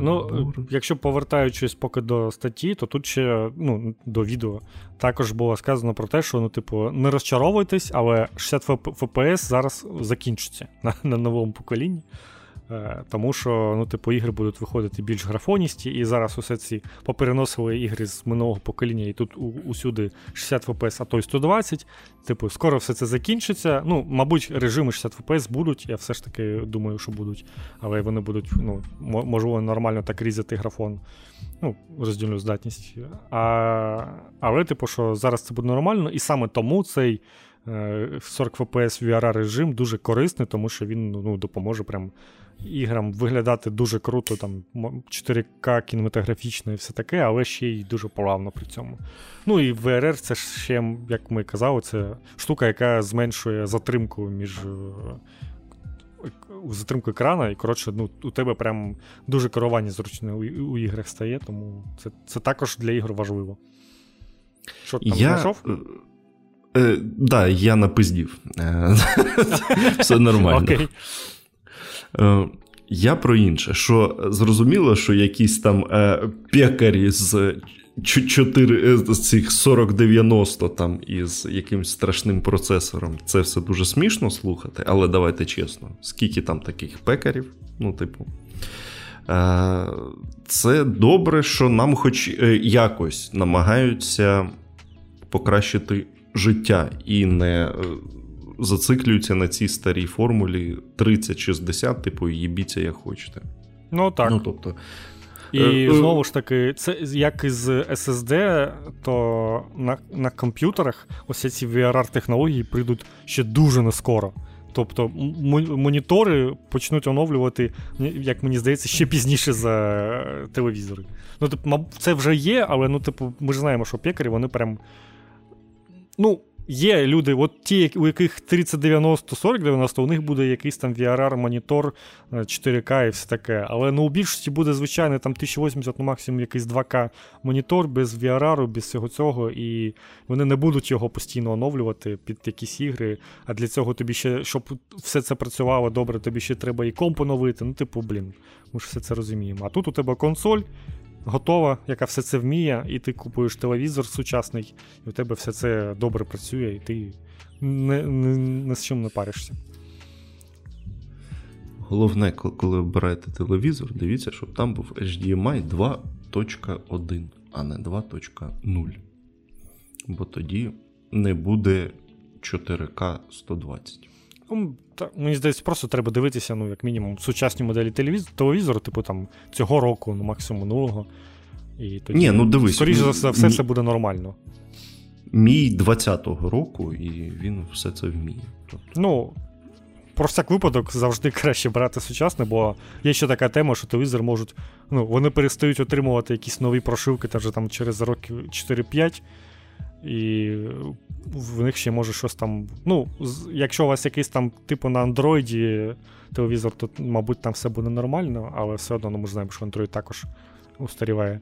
Ну, Якщо повертаючись поки до статті, то тут ще ну, до відео також було сказано про те, що ну, типу, не розчаровуйтесь, але 60 FPS зараз закінчиться <laughs> на, на новому поколінні. Е, тому що ну, типу, ігри будуть виходити більш графоністі, і зараз усе ці попереносили ігри з минулого покоління, і тут усюди 60 FPS, а то й 120. Типу, скоро все це закінчиться. Ну, мабуть, режими 60 FPS будуть, я все ж таки думаю, що будуть, але вони будуть, ну, можливо, нормально так різати графон, ну, роздільну здатність. А, Але, типу, що зараз це буде нормально, і саме тому цей. 40 FPS VR режим дуже корисний, тому що він ну, допоможе прям іграм виглядати дуже круто, там 4К кінематографічно і все таке, але ще й дуже плавно при цьому. Ну і VRR це ще, як ми казали, це штука, яка зменшує затримку між. Е, затримку екрана, і коротше, ну, у тебе прям дуже керування зручне у, у іграх стає, тому це це також для ігор важливо. Що ти там я... знайшов? Так, е, да, я напиздів. Е, <laughs> все нормально. Окей. Е, я про інше, що зрозуміло, що якісь там е, пекарі з 4, е, з цих 4090 там із якимсь страшним процесором, це все дуже смішно слухати, але давайте чесно, скільки там таких пекарів, ну, типу. Е, це добре, що нам, хоч е, якось, намагаються покращити життя і не е, зациклюються на цій старій формулі 30-60, типу, їбіться як хочете. Ну так. Ну, тобто, І знову ж таки, це як із SSD, то на на комп'ютерах ось ці VR-технології прийдуть ще дуже не скоро. Тобто монітори почнуть оновлювати, як мені здається, ще пізніше за телевізори. Ну, типу, це вже є, але ну, типу, ми ж знаємо, що пекарі, вони прям. Ну, Є люди, от ті, у яких 3090, 4090, у них буде якийсь там VRR-монітор 4К е, і все таке. Але ну, у більшості буде звичайний там 1080, ну максимум якийсь 2К монітор без VRR, без всього цього, і вони не будуть його постійно оновлювати під якісь ігри. А для цього тобі ще, щоб все це працювало добре, тобі ще треба і комп оновити. Ну, типу, блін, ми ж все це розуміємо. А тут у тебе консоль готова, яка все це вміє, і ти купуєш телевізор сучасний, і у тебе все це добре працює, і ти не, не, не з чим не паришся. Головне, коли обираєте телевізор, дивіться, щоб там був HDMI 2.1, а не 2.0. Бо тоді не буде 4К 120. Ну, та, Мені здається, просто треба дивитися, ну, як мінімум, сучасні моделі телевізору, типу там цього року, ну, максимум минулого. І тоді, Ні, ну дивись. Скоріше за все, все, все буде нормально. Мій 20-го року, і він все це вміє. Тобто... Ну, про всяк випадок завжди краще брати сучасне, бо є ще така тема, що телевізор можуть. Ну, вони перестають отримувати якісь нові прошивки та вже там через років 4-5. І в них ще може щось там. Ну, якщо у вас якийсь там, типу, на андроїді телевізор, то, мабуть, там все буде нормально, але все одно ну, ми знаємо, що Android також устаріває.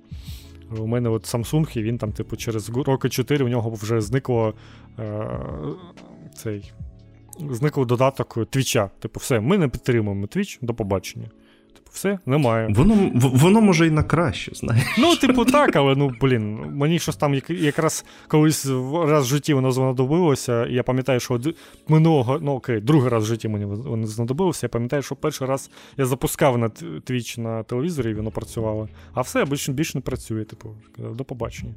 У мене от Samsung, і він там, типу, через роки 4 у нього вже зникло е, цей. Зникло додаток твіча. Типу, все, ми не підтримуємо твіч, до побачення. Все, немає. Воно воно може і на краще, знаєш. Ну, типу, так, але ну, блін, мені щось там якраз колись раз в житті воно знадобилося, і я пам'ятаю, що минулого, ну окей, другий раз в житті мені воно знадобилося. Я пам'ятаю, що перший раз я запускав на твіч на телевізорі, і воно працювало. А все більше, більше не працює, типу, до побачення.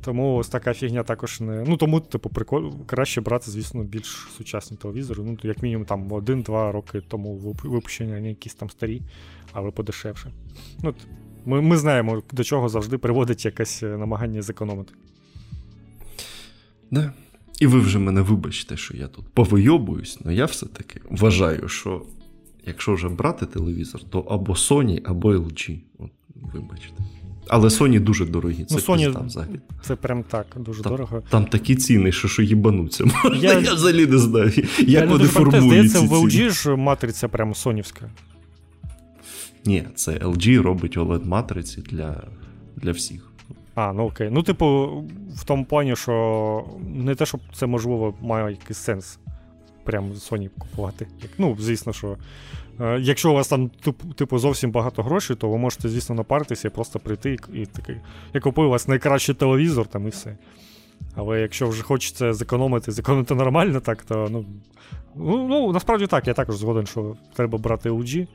Тому ось така фігня також не. Ну тому, типу, прикол... краще брати, звісно, більш сучасні телевізори. Ну, як мінімум там один-два роки тому випущення, не якісь там старі, але подешевше. Ну, Ми ми знаємо, до чого завжди приводить якесь е, намагання зекономити. Да. І ви вже мене вибачте, що я тут повийобуюсь, але я все-таки вважаю, що якщо вже брати телевізор, то або Sony, або LG. От, Вибачте. Але Sony дуже дорогі. Це ну, Sony, взагалі. Це прям так, дуже там, дорого. Там такі ціни, що що їбануться. Я, я взагалі не знаю, як вони формують. Здається, в LG ж матриця прям сонівська. Ні, це LG робить oled матриці для, для всіх. А, ну окей. Ну, типу, в тому плані, що не те, щоб це можливо має якийсь сенс. Прям Sony купувати. Ну, звісно, що Е, якщо у вас там типу зовсім багато грошей, то ви можете, звісно, напаритися і просто прийти і такий. Я купив у вас найкращий телевізор там і все. Але якщо вже хочеться зекономити, зекономити нормально, так, то ну, ну, ну насправді так, я також згоден, що треба брати LG.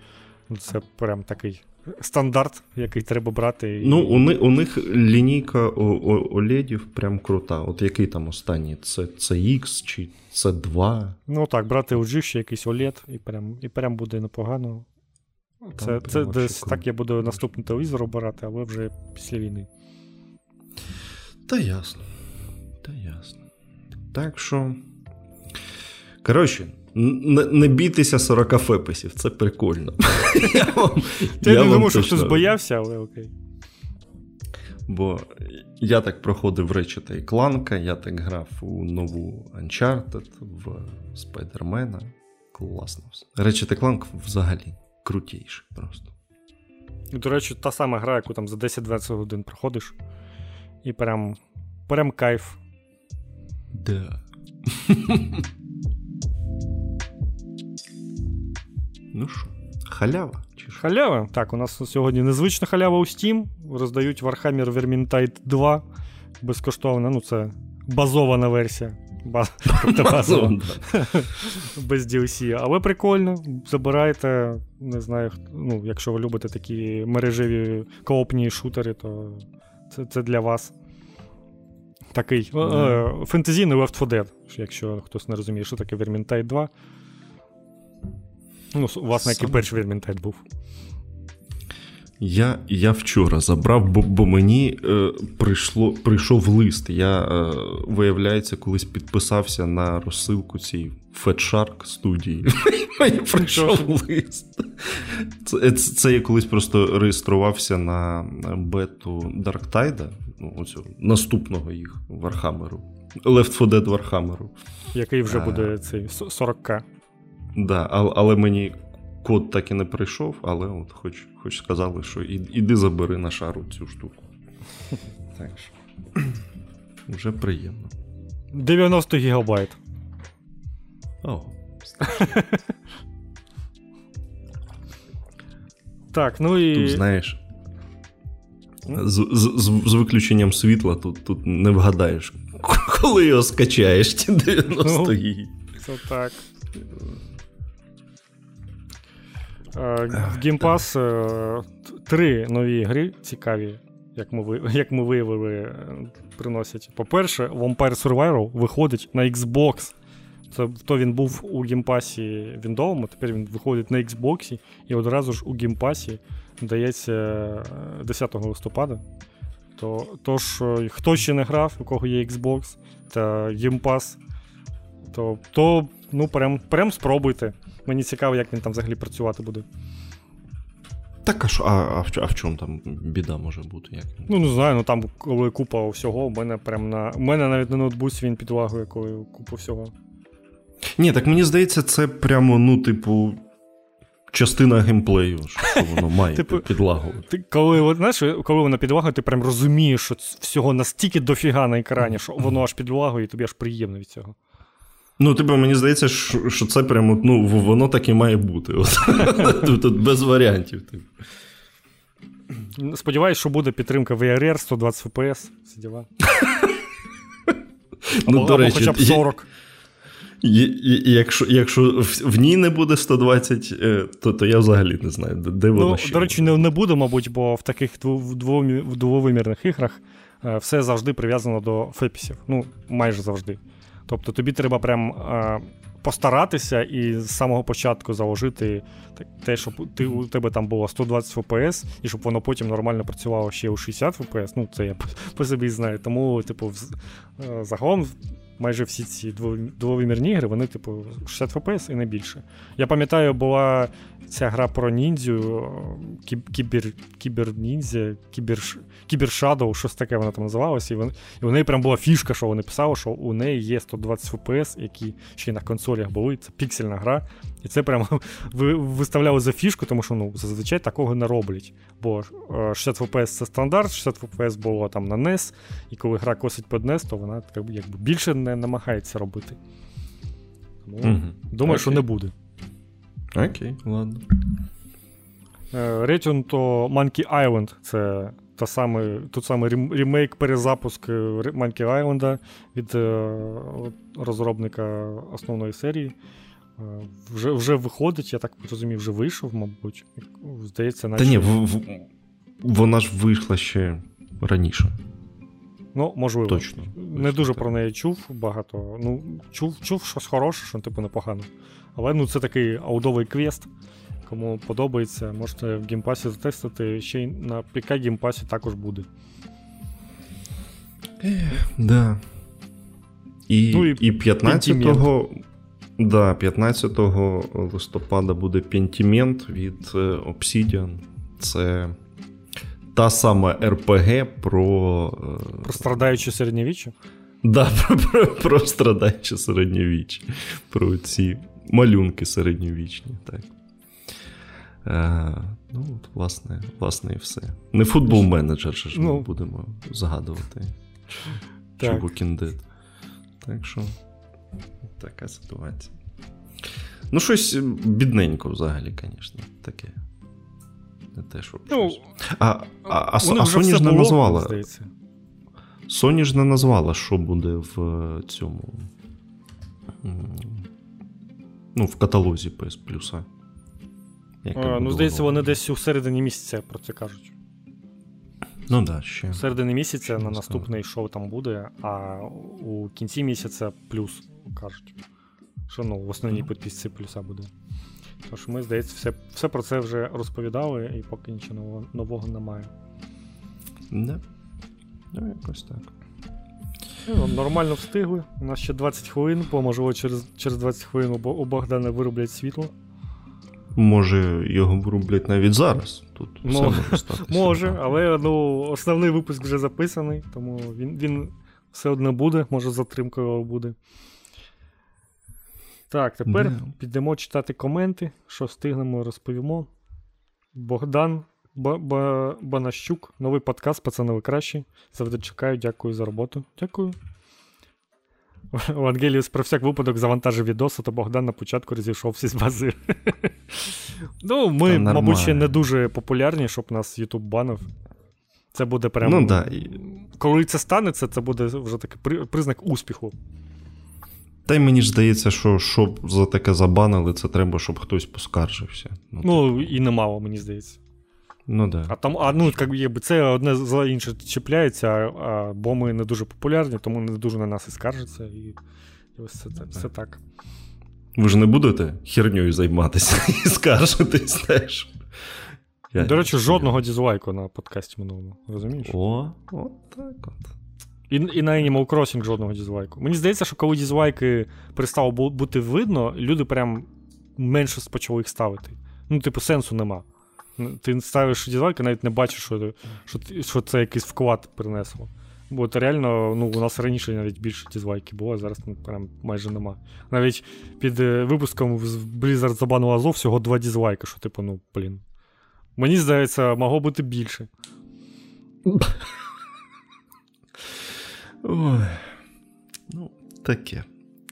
Це прям такий стандарт, який треба брати. Ну, у них у них лінійка OLED прям крута. От який там останній? Це це X чи це 2? Ну так, брати LG ще якийсь OLED, і прям і прям буде непогано. Це це десь так я буду наступний телевізор обирати, але вже після війни. Та ясно. Та ясно. Так що. Коротше, не, бійтеся 40 феписів, це прикольно. <laughs> Я вам, я не думаю, що хтось боявся, але окей. Бо я так проходив речі та Кланка, я так грав у нову Uncharted, в Спайдермена. Класно все. Речі та Кланк взагалі крутіше просто. До речі, та сама гра, яку там за 10-20 годин проходиш. І прям прям кайф. Да. <laughs> Ну що, халява? Чи що? Халява? Так, у нас сьогодні незвична халява у Steam. Роздають Warhammer Vermintide 2 безкоштовно. Ну, це базована версія. <laughs> базово. <laughs> Без DLC. Але прикольно, забирайте, не знаю, ну, якщо ви любите такі мережеві коопні шутери, то це це для вас. Такий mm. фентезійний Left 4 Dead, якщо хтось не розуміє, що таке Vermintide 2. Ну, власне, як і перший Vermintide був. Я я вчора забрав, бо бо мені е, прийшло, прийшов лист. Я, е, виявляється, колись підписався на розсилку цій Fatshark студії. <laughs> Мені прийшов лист. Це, це, це я колись просто реєструвався на бету Darktide а, ну, оцю, наступного їх Warhammer у. Left 4 Dead Warhammer. Який вже буде цей 40к. Да, але, мені код так і не прийшов, але от хоч хоч сказали, що іди забери на шару цю штуку. <laughs> Так що <clears throat> вже приємно. 90 гігабайт. О. <laughs> Так, ну і. Тут, знаєш. З з, з, виключенням світла тут тут не вгадаєш, <laughs> коли його скачаєш, ті 90 ну, гігів. Це так. В Game Pass е, три нові гри цікаві, як ми як ми виявили, е, приносять. По-перше, Vampire Survivor виходить на Xbox. Це то він був у Game Pass і Віндовому, тепер він виходить на Xbox і одразу ж у Game Pass і дається 10 листопада. То, Тож, хто ще не грав, у кого є Xbox та Game то то ну, прям, прям спробуйте. Мені цікаво, як він там взагалі працювати буде. Так, а що, а, а, в, а в чому там біда може бути? Як? Ну, не знаю, ну там коли купа всього, у мене прям на. У мене навіть на ноутбуці він підлагує, коли купа всього. Ні, так мені здається, це прямо, ну, типу, частина геймплею, що воно має <laughs> типу, підлагувати. Ти, коли знаєш, коли воно підлагує, ти прям розумієш, що всього настільки дофіга на екрані, що воно аж підлагує, і тобі аж приємно від цього. Ну, типу, мені здається, що це прямо ну, воно так і має бути. <laughs> Тут без варіантів. Типу. Сподіваюсь, що буде підтримка VRR 120 FPS. Всі діла. <laughs> Ну, до речі, хоча б 40. Якщо якщо в ній не буде 120, е, то то я взагалі не знаю, де воно ну, ще. До речі, не, не буде, мабуть, бо в таких двовимірних іграх е, все завжди прив'язано до фепісів. Ну, майже завжди. Тобто тобі треба прям е, постаратися і з самого початку заложити те, щоб ти, у тебе там було 120 FPS, і щоб воно потім нормально працювало ще у 60 FPS. Ну, це я <laughs> по собі знаю. Тому, типу, е, загалом майже всі ці двовимірні ігри, вони, типу, 60 FPS і не більше. Я пам'ятаю, була ця гра про ніндзю, кібер, кібер-ніндзя, кібер, кібершадоу, щось таке вона там називалася. І, вон, і у неї прям була фішка, що вони писали, що у неї є 120 FPS, які ще й на консолях були. Це піксельна гра. І це прямо <laughs> виставляли за фішку, тому що ну, зазвичай такого не роблять. Бо 60 е, FPS це стандарт, 60 FPS було там на NES, і коли гра косить під NES, то вона якби більше не намагається робити. Тому угу. Думаю, okay. що не буде. Окей, ладно. Return to Monkey Island це та саме, тут саме ремейк, перезапуск Monkey Island від е, розробника основної серії. Е, вже вже виходить, я так розумію, вже вийшов, мабуть. Здається, наче... Та ні, в, в, вона ж вийшла ще раніше. Ну, можливо. Точно. Не дуже так. про неї чув багато. Ну, чув, чув щось хороше, що типу непогано. Але ну, це такий олдовий квест. Кому подобається, можете в Game Pass і затестити, ще й на ПК Game Pass і також буде. Да. І ну, і, і 15-го да, 15 листопада буде Pentiment від е, Obsidian. Це та сама РПГ про. Е, про страдаюче середньовіччя? Да, <laughs> про, про, про страдаюче середньовіччя. Про ці малюнки середньовічні. так. Е, ну, от, власне, власне, і все. Не футбол менеджер, ж ну, ми будемо згадувати. Чи Walking Dead. Так що, така ситуація. Ну, щось бідненько взагалі, звісно, таке. Не те, що. Ну, А а, а, а Sony ж не назвала. Здається. Sony ж не назвала, що буде в цьому Ну, в каталозі PS Plus. Ну, здається, вони десь у середині місяця про це кажуть. Ну да, ще. В середині місяця на наступний шоу там буде, а у кінці місяця плюс кажуть. Що ну, в основній підписці плюса буде. Тож ми, здається, все все про це вже розповідали, і поки нічого нового, нового немає. Не. Ну, якось так. Ну, Нормально встигли. У нас ще 20 хвилин, бо можливо через через 20 хвилин у Богдана вироблять світло. Може, його вироблять навіть зараз. Тут ну, все може статися. Може, але ну, основний випуск вже записаний, тому він він все одно буде, може, затримкою буде. Так, тепер yeah. підемо читати коменти. Що встигнемо, розповімо. Богдан Банащук, новий подкаст, пацани, ви кращі. Завжди чекаю, дякую за роботу. Дякую. Вангеліус про всяк випадок завантажив відоси, то Богдан на початку розійшовся з бази. Ну, ми, мабуть, ще не дуже популярні, щоб нас YouTube банив. Це буде прямо. Ну, да. Коли це станеться, це буде вже такий признак успіху. Та й мені ж здається, що щоб за таке забанили, це треба, щоб хтось поскаржився. Ну, ну і немало, мені здається. Ну да. А там, а, ну, якби це одне за інше чіпляється, а, бо ми не дуже популярні, тому не дуже на нас і скаржаться. І, і ось це, це все так. Ви ж не будете херньою займатися <laughs> і скаржитись теж. Я До речі, жодного дізлайку на подкасті минулому. Розумієш? О, от так от. І і на Animal Crossing жодного дізлайку. Мені здається, що коли дізлайки перестало бути видно, люди прям менше почали їх ставити. Ну, типу, сенсу нема. Ти ставиш дізлайк і навіть не бачиш, що що, що це якийсь вклад принесло. Бо це реально, ну, у нас раніше навіть більше дізлайків було, а зараз ну, прям майже нема. Навіть під е, випуском Blizzard забанив Азов всього два дізлайки, що, типу, ну, блін. Мені здається, могло бути більше. <laughs> Ой. Ну, таке.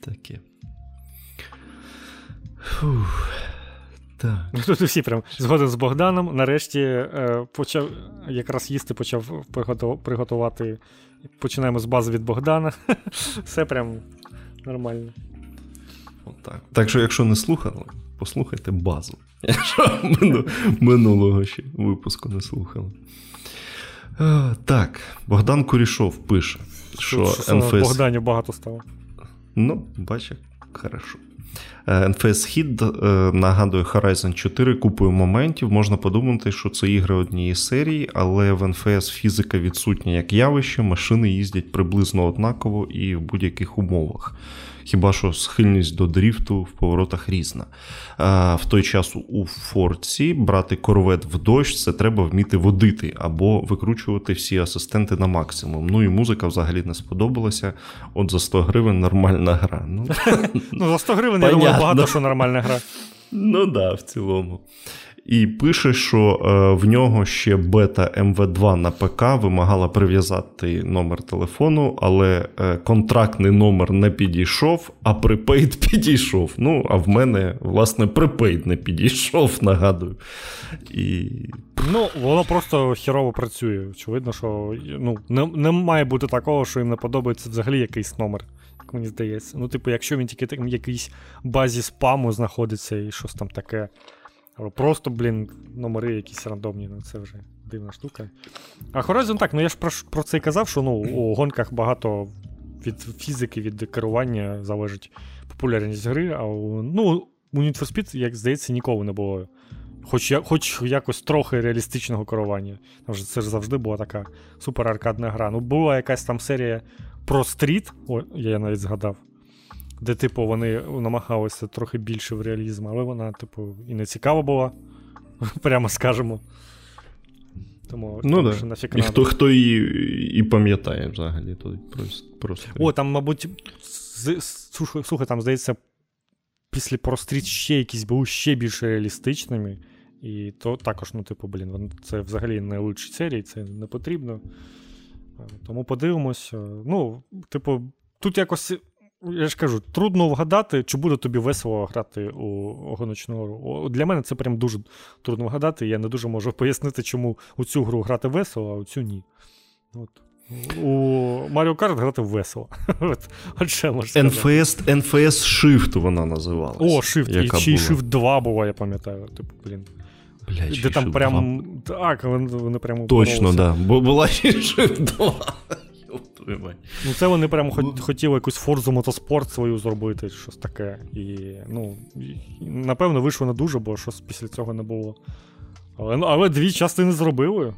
Таке. Фух. Так. Ну, тут всі прям згоден з Богданом. Нарешті е, почав якраз їсти почав приготувати. Починаємо з бази від Богдана. <laughs> Все прям нормально. Отак. Так що, якщо не слухали, послухайте базу. <laughs> Якщо минулого ще випуску не слухали. Е, так, Богдан Курішов пише, що, що НФС... Богданів багато стало. Ну, бачиш, хорошо. NFS Hit нагадує Horizon 4 купою моментів. Можна подумати, що це ігри однієї серії, але в NFS фізика відсутня як явище, машини їздять приблизно однаково і в будь-яких умовах хіба що схильність до дріфту в поворотах різна. А, В той час у Форці брати корвет в дощ це треба вміти водити або викручувати всі асистенти на максимум. Ну і музика взагалі не сподобалася. От за 100 гривень нормальна гра. Ну, ну за 100 гривень я думаю, багато що нормальна гра. Ну так, да, в цілому. І пише, що е, в нього ще бета МВ2 на ПК вимагала прив'язати номер телефону, але е, контрактний номер не підійшов, а припейд <laughs> підійшов. Ну, а в мене, власне, припейд не підійшов, <laughs> нагадую. І... Ну, воно просто херово працює. Очевидно, що ну, не, не має бути такого, що їм не подобається взагалі якийсь номер. Як мені здається. Ну, типу, якщо він тільки в якійсь базі спаму знаходиться і щось там таке. Або просто, блін, номери якісь рандомні, ну це вже дивна штука. А Horizon так, ну я ж про про це і казав, що ну, у <clears throat> гонках багато від фізики, від керування залежить популярність гри, а у, ну, у Need for Speed, як здається, ніколи не було. Хоч хоч якось трохи реалістичного керування. Це ж завжди була така супер аркадна гра. Ну, була якась там серія про стріт, о, я навіть згадав де, типу, вони намагалися трохи більше в реалізм, але вона, типу, і не цікава була, <laughs> прямо скажемо. Тому ну, да. нафіг І хто хто її і пам'ятає взагалі. То просто. О, там, мабуть, слухай, там, здається, після простріт ще якісь були ще більш реалістичними. І то також, ну, типу, блін, це взагалі не лучші серії, це не потрібно. Тому подивимося. Ну, типу, тут якось я ж кажу, трудно вгадати, чи буде тобі весело грати у гоночну гру. Для мене це прям дуже трудно вгадати. Я не дуже можу <laughs> пояснити, чому у цю гру грати весело, а у цю ні. От. У Mario Kart грати весело. <laughs> От. NFS, NFS Shift вона називалась. О, Shift. І й. Shift 2 була, я пам'ятаю. Типу, блін. Блядь, Де там прям. 2. Так, вони, прямо. Точно, да. Була ще Shift 2. Йоп. Ну, це вони прямо хот- хотіли якусь форзу мотоспорт свою зробити, щось таке. І, ну, і, напевно, вийшло не дуже, бо щось після цього не було. Але, ну, але дві частини зробили.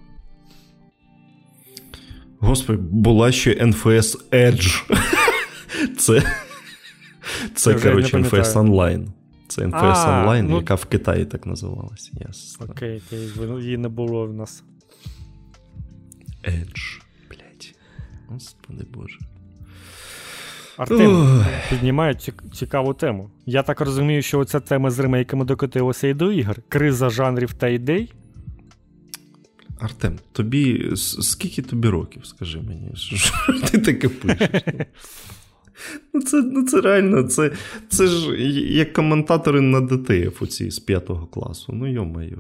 Господи, була ще NFS Edge. <laughs> Це, це коротше, NFS. Online. Це NFS А, Online, ну- яка в Китаї так називалася. Ясно. Окей, окей, її не було в нас. Edge. Господи Боже. Артем піднімає цікаву тему. Я так розумію, що ця тема з ремейками докотилася і до ігор. Криза жанрів та ідей. Артем, тобі скільки тобі років, скажи мені, що, що ти таке пишеш? <laughs> Ну, це, ну, це реально, це, це ж як коментатори на DTF оці з 5 класу. Ну, йо-моє.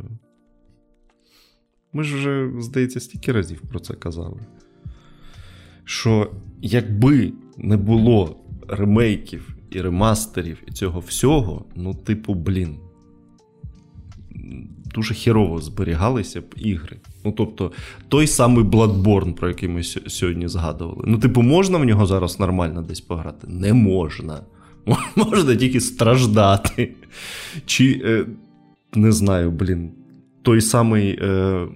Ми ж вже, здається, стільки разів про це казали. Що якби не було ремейків і ремастерів і цього всього, ну, типу, блін, дуже хірово зберігалися б ігри. Ну, тобто, той самий Bloodborne, про який ми сьо- сьогодні згадували. Ну, типу, можна в нього зараз нормально десь пограти? Не можна. <laughs> Можна тільки страждати. Чи, е, не знаю, блін, той самий е,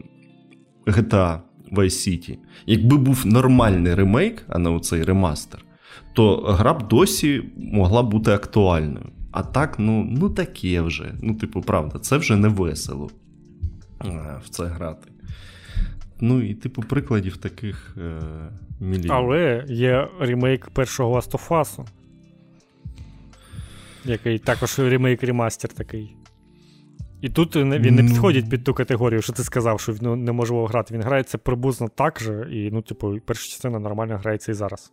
GTA Vice City. Якби був нормальний ремейк, а не оцей ремастер, то гра б досі могла бути актуальною. А так, ну, ну таке вже. Ну, типу, правда, це вже не весело е, в це грати. Ну, і, типу, прикладів таких е, мільйонів. Але є ремейк першого Last of Us, який також ремейк ремастер такий. І тут він не Ну. підходить під ту категорію, що ти сказав, що ну, неможливо грати. Він грається приблизно так же, і, ну, типу, перша частина нормально грається і зараз.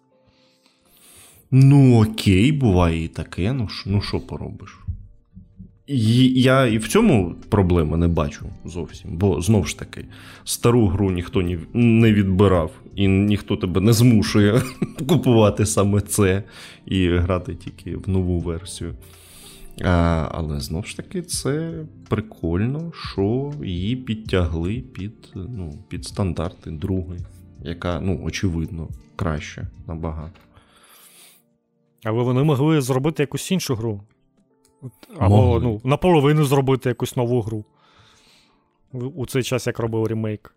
Ну, окей, буває і таке. Ну, ну що поробиш? І, я і в цьому проблеми не бачу зовсім. Бо знову ж таки, стару гру ніхто ні, не відбирав, і ніхто тебе не змушує <laughs> купувати саме це і грати тільки в нову версію. А, але знову ж таки, це прикольно, що її підтягли під, ну, під стандарти другої, яка, ну, очевидно, краще набагато. Але вони могли зробити якусь іншу гру. Або Могли. ну, наполовину зробити якусь нову гру. У у цей час, як робив ремейк.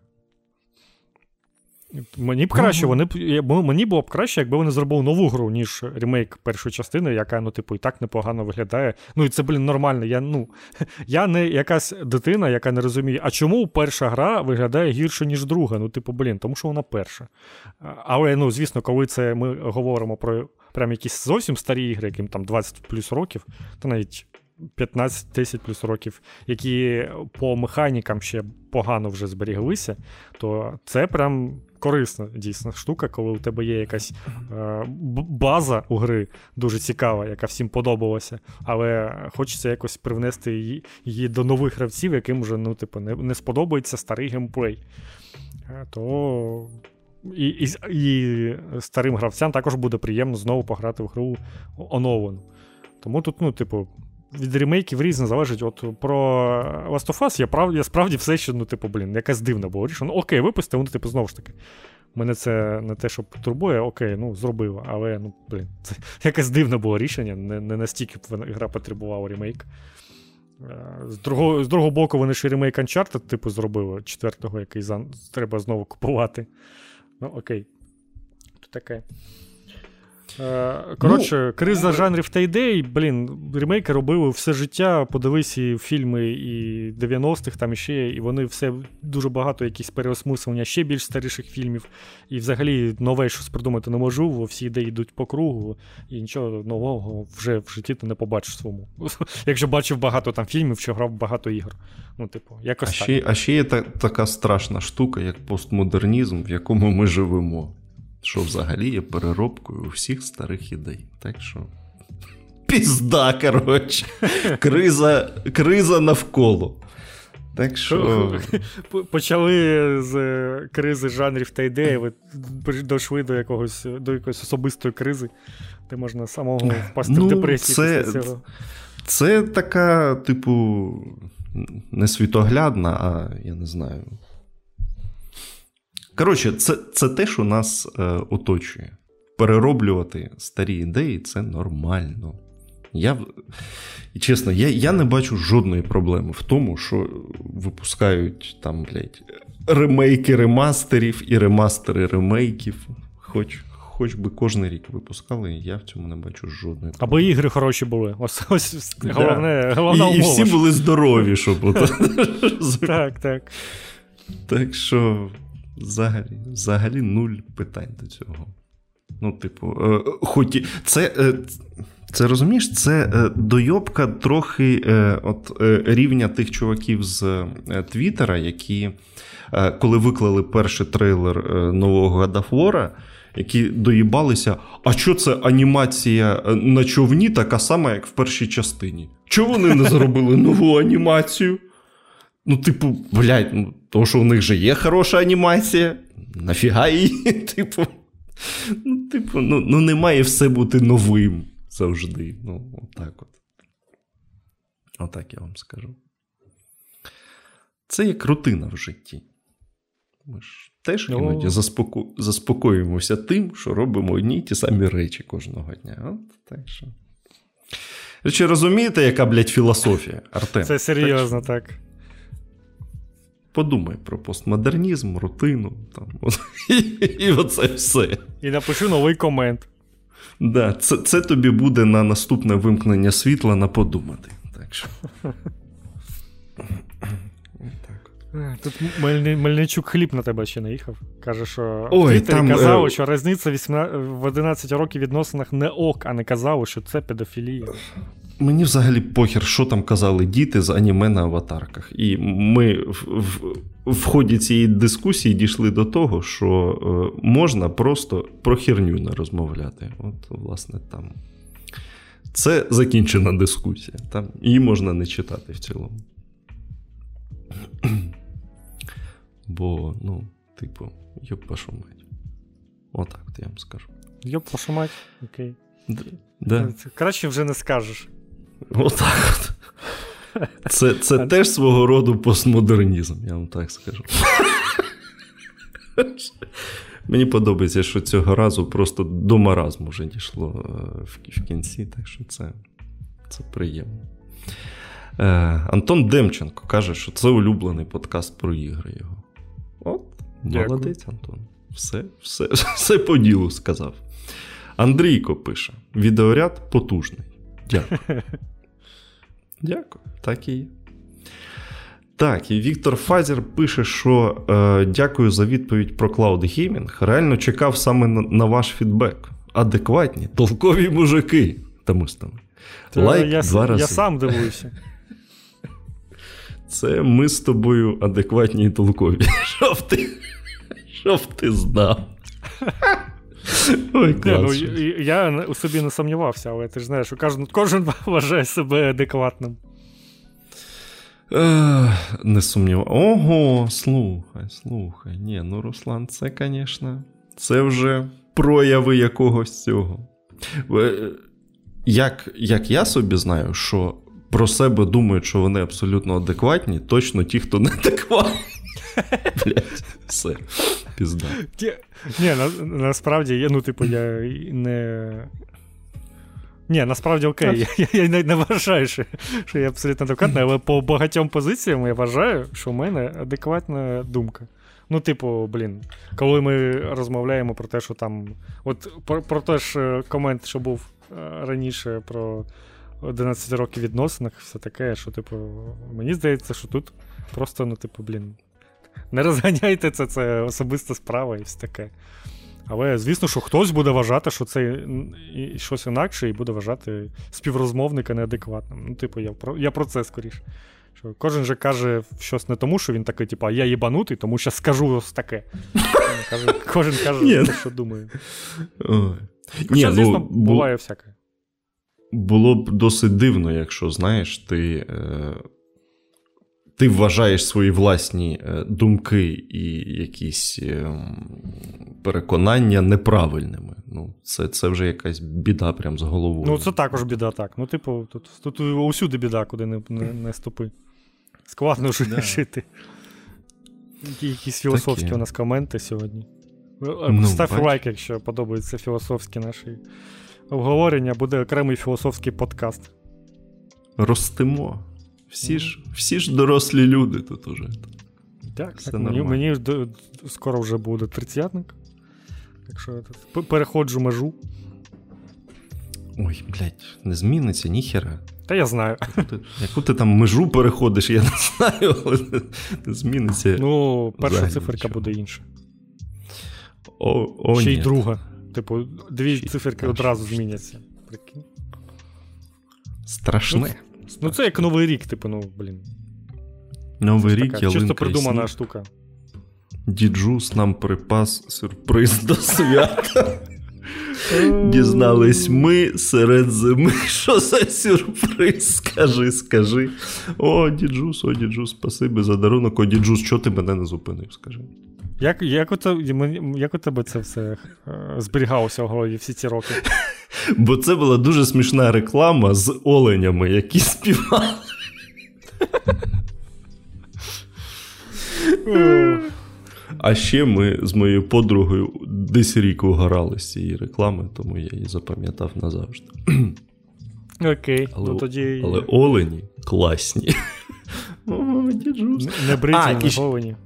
Мені б краще, вони б, мені було б краще, якби вони зробили нову гру, ніж ремейк першої частини, яка, ну, типу, і так непогано виглядає. Ну, і це, блін, нормально. Я, ну, <laughs> я не якась дитина, яка не розуміє, а чому перша гра виглядає гірше, ніж друга? Ну, типу, блін, тому що вона перша. Але, ну, звісно, коли це ми говоримо про прям якісь зовсім старі ігри, яким там 20 плюс років, то навіть 15-10 плюс років, які по механікам ще погано вже зберіглися, то це прям корисна дійсно штука, коли у тебе є якась е, база у гри дуже цікава, яка всім подобалася, але хочеться якось привнести її, її до нових гравців, яким вже ну, типу, не, не сподобається старий геймплей. Е, То і, і, і старим гравцям також буде приємно знову пограти в гру оновлену. Тому тут, ну, типу, від ремейків різне залежить. От про Last of Us я, прав, я справді все ще, ну, типу, блін, якась дивна була річ. Ну, окей, випусти, вони, типу, знову ж таки. Мене це не те, що турбує, окей, ну зробив, але ну, блін, <laughs> це якесь дивне було рішення, не, не настільки гра потребувала ремейк. Е, З другого, з другого боку, вони ще ремейк Uncharted, типу, зробили четвертого, який за, треба знову купувати. Ну, окей. То таке. Е, Коротше, криза жанрів та ідей, блін, ремейки робили все життя. Подивись і фільми і 90-х там іще, і вони все дуже багато якісь переосмислення ще більш старіших фільмів. І взагалі нове щось придумати неможливо, всі ідеї йдуть по кругу, і нічого нового вже в житті ти не побачиш своєму. <laughs> Якщо бачив багато там фільмів, що грав багато ігор. Ну, типу, якось А так. ще, а ще є та, така страшна штука, як постмодернізм, в якому ми живемо. Що взагалі є переробкою всіх старих ідей. Так що. Пізда, коротше. Криза, криза навколо. Так що... Почали з кризи жанрів та ідеї, ви дійшли до якогось до якоїсь особистої кризи, де можна самого впасти ну, в депресію це, після цього. Це така, типу, не світоглядна, а я не знаю. Коротше, це це те, що нас е, оточує. Перероблювати старі ідеї це нормально. Я, Чесно, я я не бачу жодної проблеми в тому, що випускають там, блядь, ремейки ремастерів і ремастери ремейків. Хоч хоч би кожен рік випускали, я в цьому не бачу жодної. Аби ігри хороші були. <laughs> Ось ось головне, да. головна і. І всі були здорові, щоб. <laughs> Так, так. Так що, взагалі, взагалі нуль питань до цього. Ну, типу, е, хоч це. Е, це розумієш, це е, дойобка трохи е, от е, рівня тих чуваків з Твіттера, які коли виклали перший трейлер нового War, які доїбалися. А що це анімація на човні така сама, як в першій частині? Чого вони не зробили нову анімацію? Ну, типу, блядь, ну, тому що у них же є хороша анімація. Нафіга її? <laughs> Типу, ну, типу, ну, ну не має все бути новим завжди. Ну, отак от. Отак я вам скажу. Це як рутина в житті. Ми ж теж ну. іноді заспоко... заспокоюємося тим, що робимо одні й ті самі речі кожного дня. От так що. Чи розумієте, яка, блядь, філософія, Артем? Це серйозно, так. так. Подумай про постмодернізм, рутину там, <laughs> і, і оце все. І напишу новий комент. Да, Це це тобі буде на наступне вимкнення світла на подумати. Так що. <laughs> Тут Мельничук хліб на тебе ще наїхав. Каже, що Ой, там, казав, е... що різниця 18... в 11 років відносинах не ок, а не казав, що це педофілія. Мені взагалі похер, що там казали діти з аніме на аватарках. І ми в, в, в ході цієї дискусії дійшли до того, що е, можна просто про херню не розмовляти. От, власне, там. Це закінчена дискусія. Там Її можна не читати в цілому. Бо, ну, типу, йоп вашу мать. Отак от я вам скажу. Йоп вашу мать, окей. Да. Краще вже не скажеш. Отак от. Це це теж свого роду постмодернізм, я вам так скажу. Мені подобається, що цього разу просто до маразму вже дійшло е, в кінці, так що це, це приємно. Е, Антон Демченко каже, що це улюблений подкаст про ігри його. Молодець, Антон. Все, все, <laughs> все по ділу сказав. Андрійко пише: відеоряд потужний. Дякую. <laughs> Дякую, так і є. Так, і Віктор Фазер пише, що е, дякую за відповідь про Cloud Gaming. Реально чекав саме на, на ваш фідбек. Адекватні, толкові мужики. Тому Лайк я, два рази. Я сам дивуюся. <laughs> Це ми з тобою адекватні і толкові. <laughs> Щоб ти Щоб ти знав. Ой, клас. Не, ну, Я у собі не сумнівався, але ти ж знаєш, кожен кожен вважає себе адекватним. Не сумнівав. Ого, слухай, слухай. Ні, ну Руслан, це, звісно, це вже прояви якогось цього. Як як я собі знаю, що про себе думають, що вони абсолютно адекватні, точно ті, хто не адекватні. <laughs> Блять, все. Пізда. Ні, насправді, я, ну, типу, я не. Ні, насправді окей. Я я, я не вважаю, що, що я абсолютно адекватний, але по багатьом позиціям я вважаю, що в мене адекватна думка. Ну, типу, блін, коли ми розмовляємо про те, що там. От про, про те ж е, комент, що був е, раніше про 11 років відносинах, все таке, що, типу, мені здається, що тут просто, ну, типу, блін, не розганяйте це, це особиста справа і все таке. Але, звісно, що хтось буде вважати, що це щось інакше, і буде вважати співрозмовника неадекватним. Ну, типу, я про я про це скоріше. Що Кожен же каже щось не тому, що він такий, типу, а я їбанутий, тому що скажу ось таке. Кожен каже, те, що думає. Звісно, ну, буває всяке. Було б досить дивно, якщо, знаєш, ти. Е ти вважаєш свої власні е, думки і якісь ем, переконання неправильними. Ну, Це це вже якась біда прям з головою. Ну, це також біда, так. Ну, типу, тут тут усюди біда, куди не не, не ступи. Складно жити. Якісь філософські Такі. у нас коменти сьогодні. Ну, Став лайк, якщо подобаються філософські наші обговорення, буде окремий філософський подкаст. Ростимо. Всі ж всі ж дорослі люди тут уже. Так, так мені мені скоро вже буде тридцятник. Так що я переходжу межу. Ой, блядь, не зміниться ніхера. Та я знаю. Яку ти, яку ти там межу переходиш, я не знаю, але не зміниться. Ну, перша циферка нічого. буде інша. О, о, Ще ні. й друга. Типу, дві Ще циферки аж. одразу зміняться. Прикинь. Страшне. Ну, ну, це як новий рік, типу, ну, блін. Новий рік, така, Чисто придумана штука. Djuice нам припас сюрприз до свята. <laughs> Дізнались ми серед зими. <laughs> Що за сюрприз? Скажи, скажи. О, Djuice, о, Djuice, спасибі за дарунок. О, Djuice, що ти мене не зупинив? Скажи. Як як, у тебе, як у тебе це все е, зберігалося в голові всі ці роки? <laughs> Бо це була дуже смішна реклама з оленями, які співали. <laughs> А ще ми з моєю подругою десь рік угорали з цієї реклами, тому я її запам'ятав назавжди. <clears throat> Окей. Але ну, тоді... але олені класні. О, Не бриті, не олені.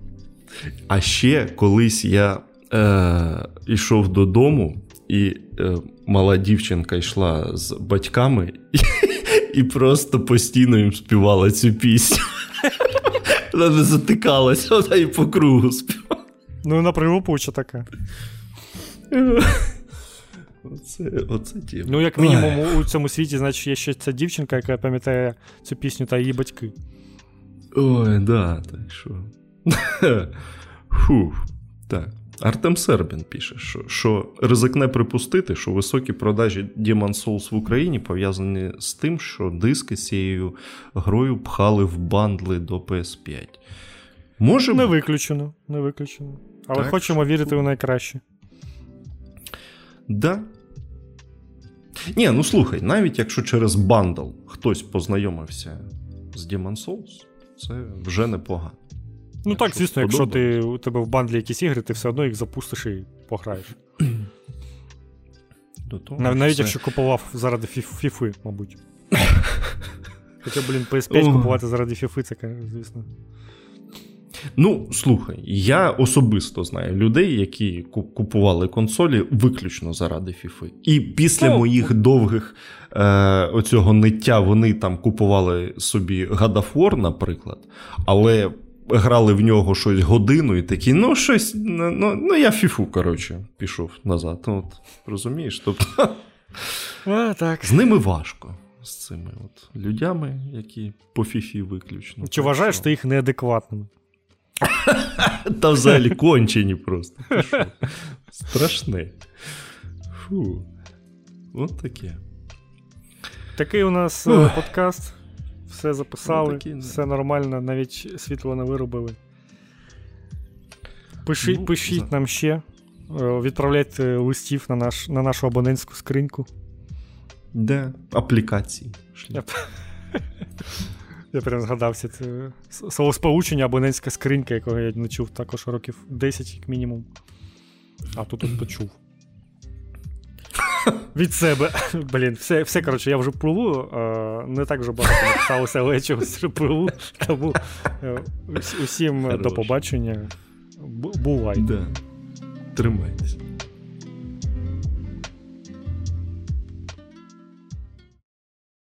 А ще колись я е, йшов додому, і е, мала дівчинка йшла з батьками і, <laughs> і просто постійно їм співала цю пісню. <laughs> Вона не затикалася, вона і по кругу співала. Ну, на прилупуча така. <laughs> Оце, оце ті. Ну, як мінімум, Ой. у цьому світі, значить, є ще ця дівчинка, яка пам'ятає цю пісню та її батьки. Ой, да, так що. <laughs> Фух, так. Артем Сербін пише, що що ризикне припустити, що високі продажі Demon's Souls в Україні пов'язані з тим, що диски з цією грою пхали в бандли до PS5. Може Не виключено, не виключено. Але так, хочемо що... вірити у найкраще. Да. Ні, ну слухай, навіть якщо через бандл хтось познайомився з Demon's Souls, це вже непогано. Ну так, звісно, якщо ти, у тебе в бандлі якісь ігри, ти все одно їх запустиш і пограєш. <clears throat> До того, Навіть якщо купував заради фіфи, мабуть. <laughs> Хоча, блін, PS5 купувати заради фіфи, це, звісно. Ну, слухай, я особисто знаю людей, які купували консолі виключно заради фіфи. І після oh. моїх довгих е, оцього ниття вони там купували собі God of War, наприклад, але грали в нього щось годину і такі, ну, щось. Ну, ну я фіфу, коротше, пішов назад. От, Розумієш? Тобто. А, так. З ними важко. З цими от людями, які по фіфі виключно. Чи вважаєш ти їх неадекватними? <laughs> Та взагалі кончені просто. Страшне. Фу. От таке. Такий у нас подкаст все записали, ну, такі, все нормально, навіть світло не виробили. Пишіть ну, пишіть нам ще, е, відправляйте листів на наш, на нашу абонентську скриньку. Де? Аплікації. Я, <laughs> я прям згадався це словосполучення абонентська скринька, якого я не чув також років 10, як мінімум. А тут от почув. Від себе. Блін, все, все коротше, я вже пливу. Не так вже багато написалося, але я чогось вже пливу. Тому е, усім Хорош. до побачення. Бувайте. Да. Тримайтесь.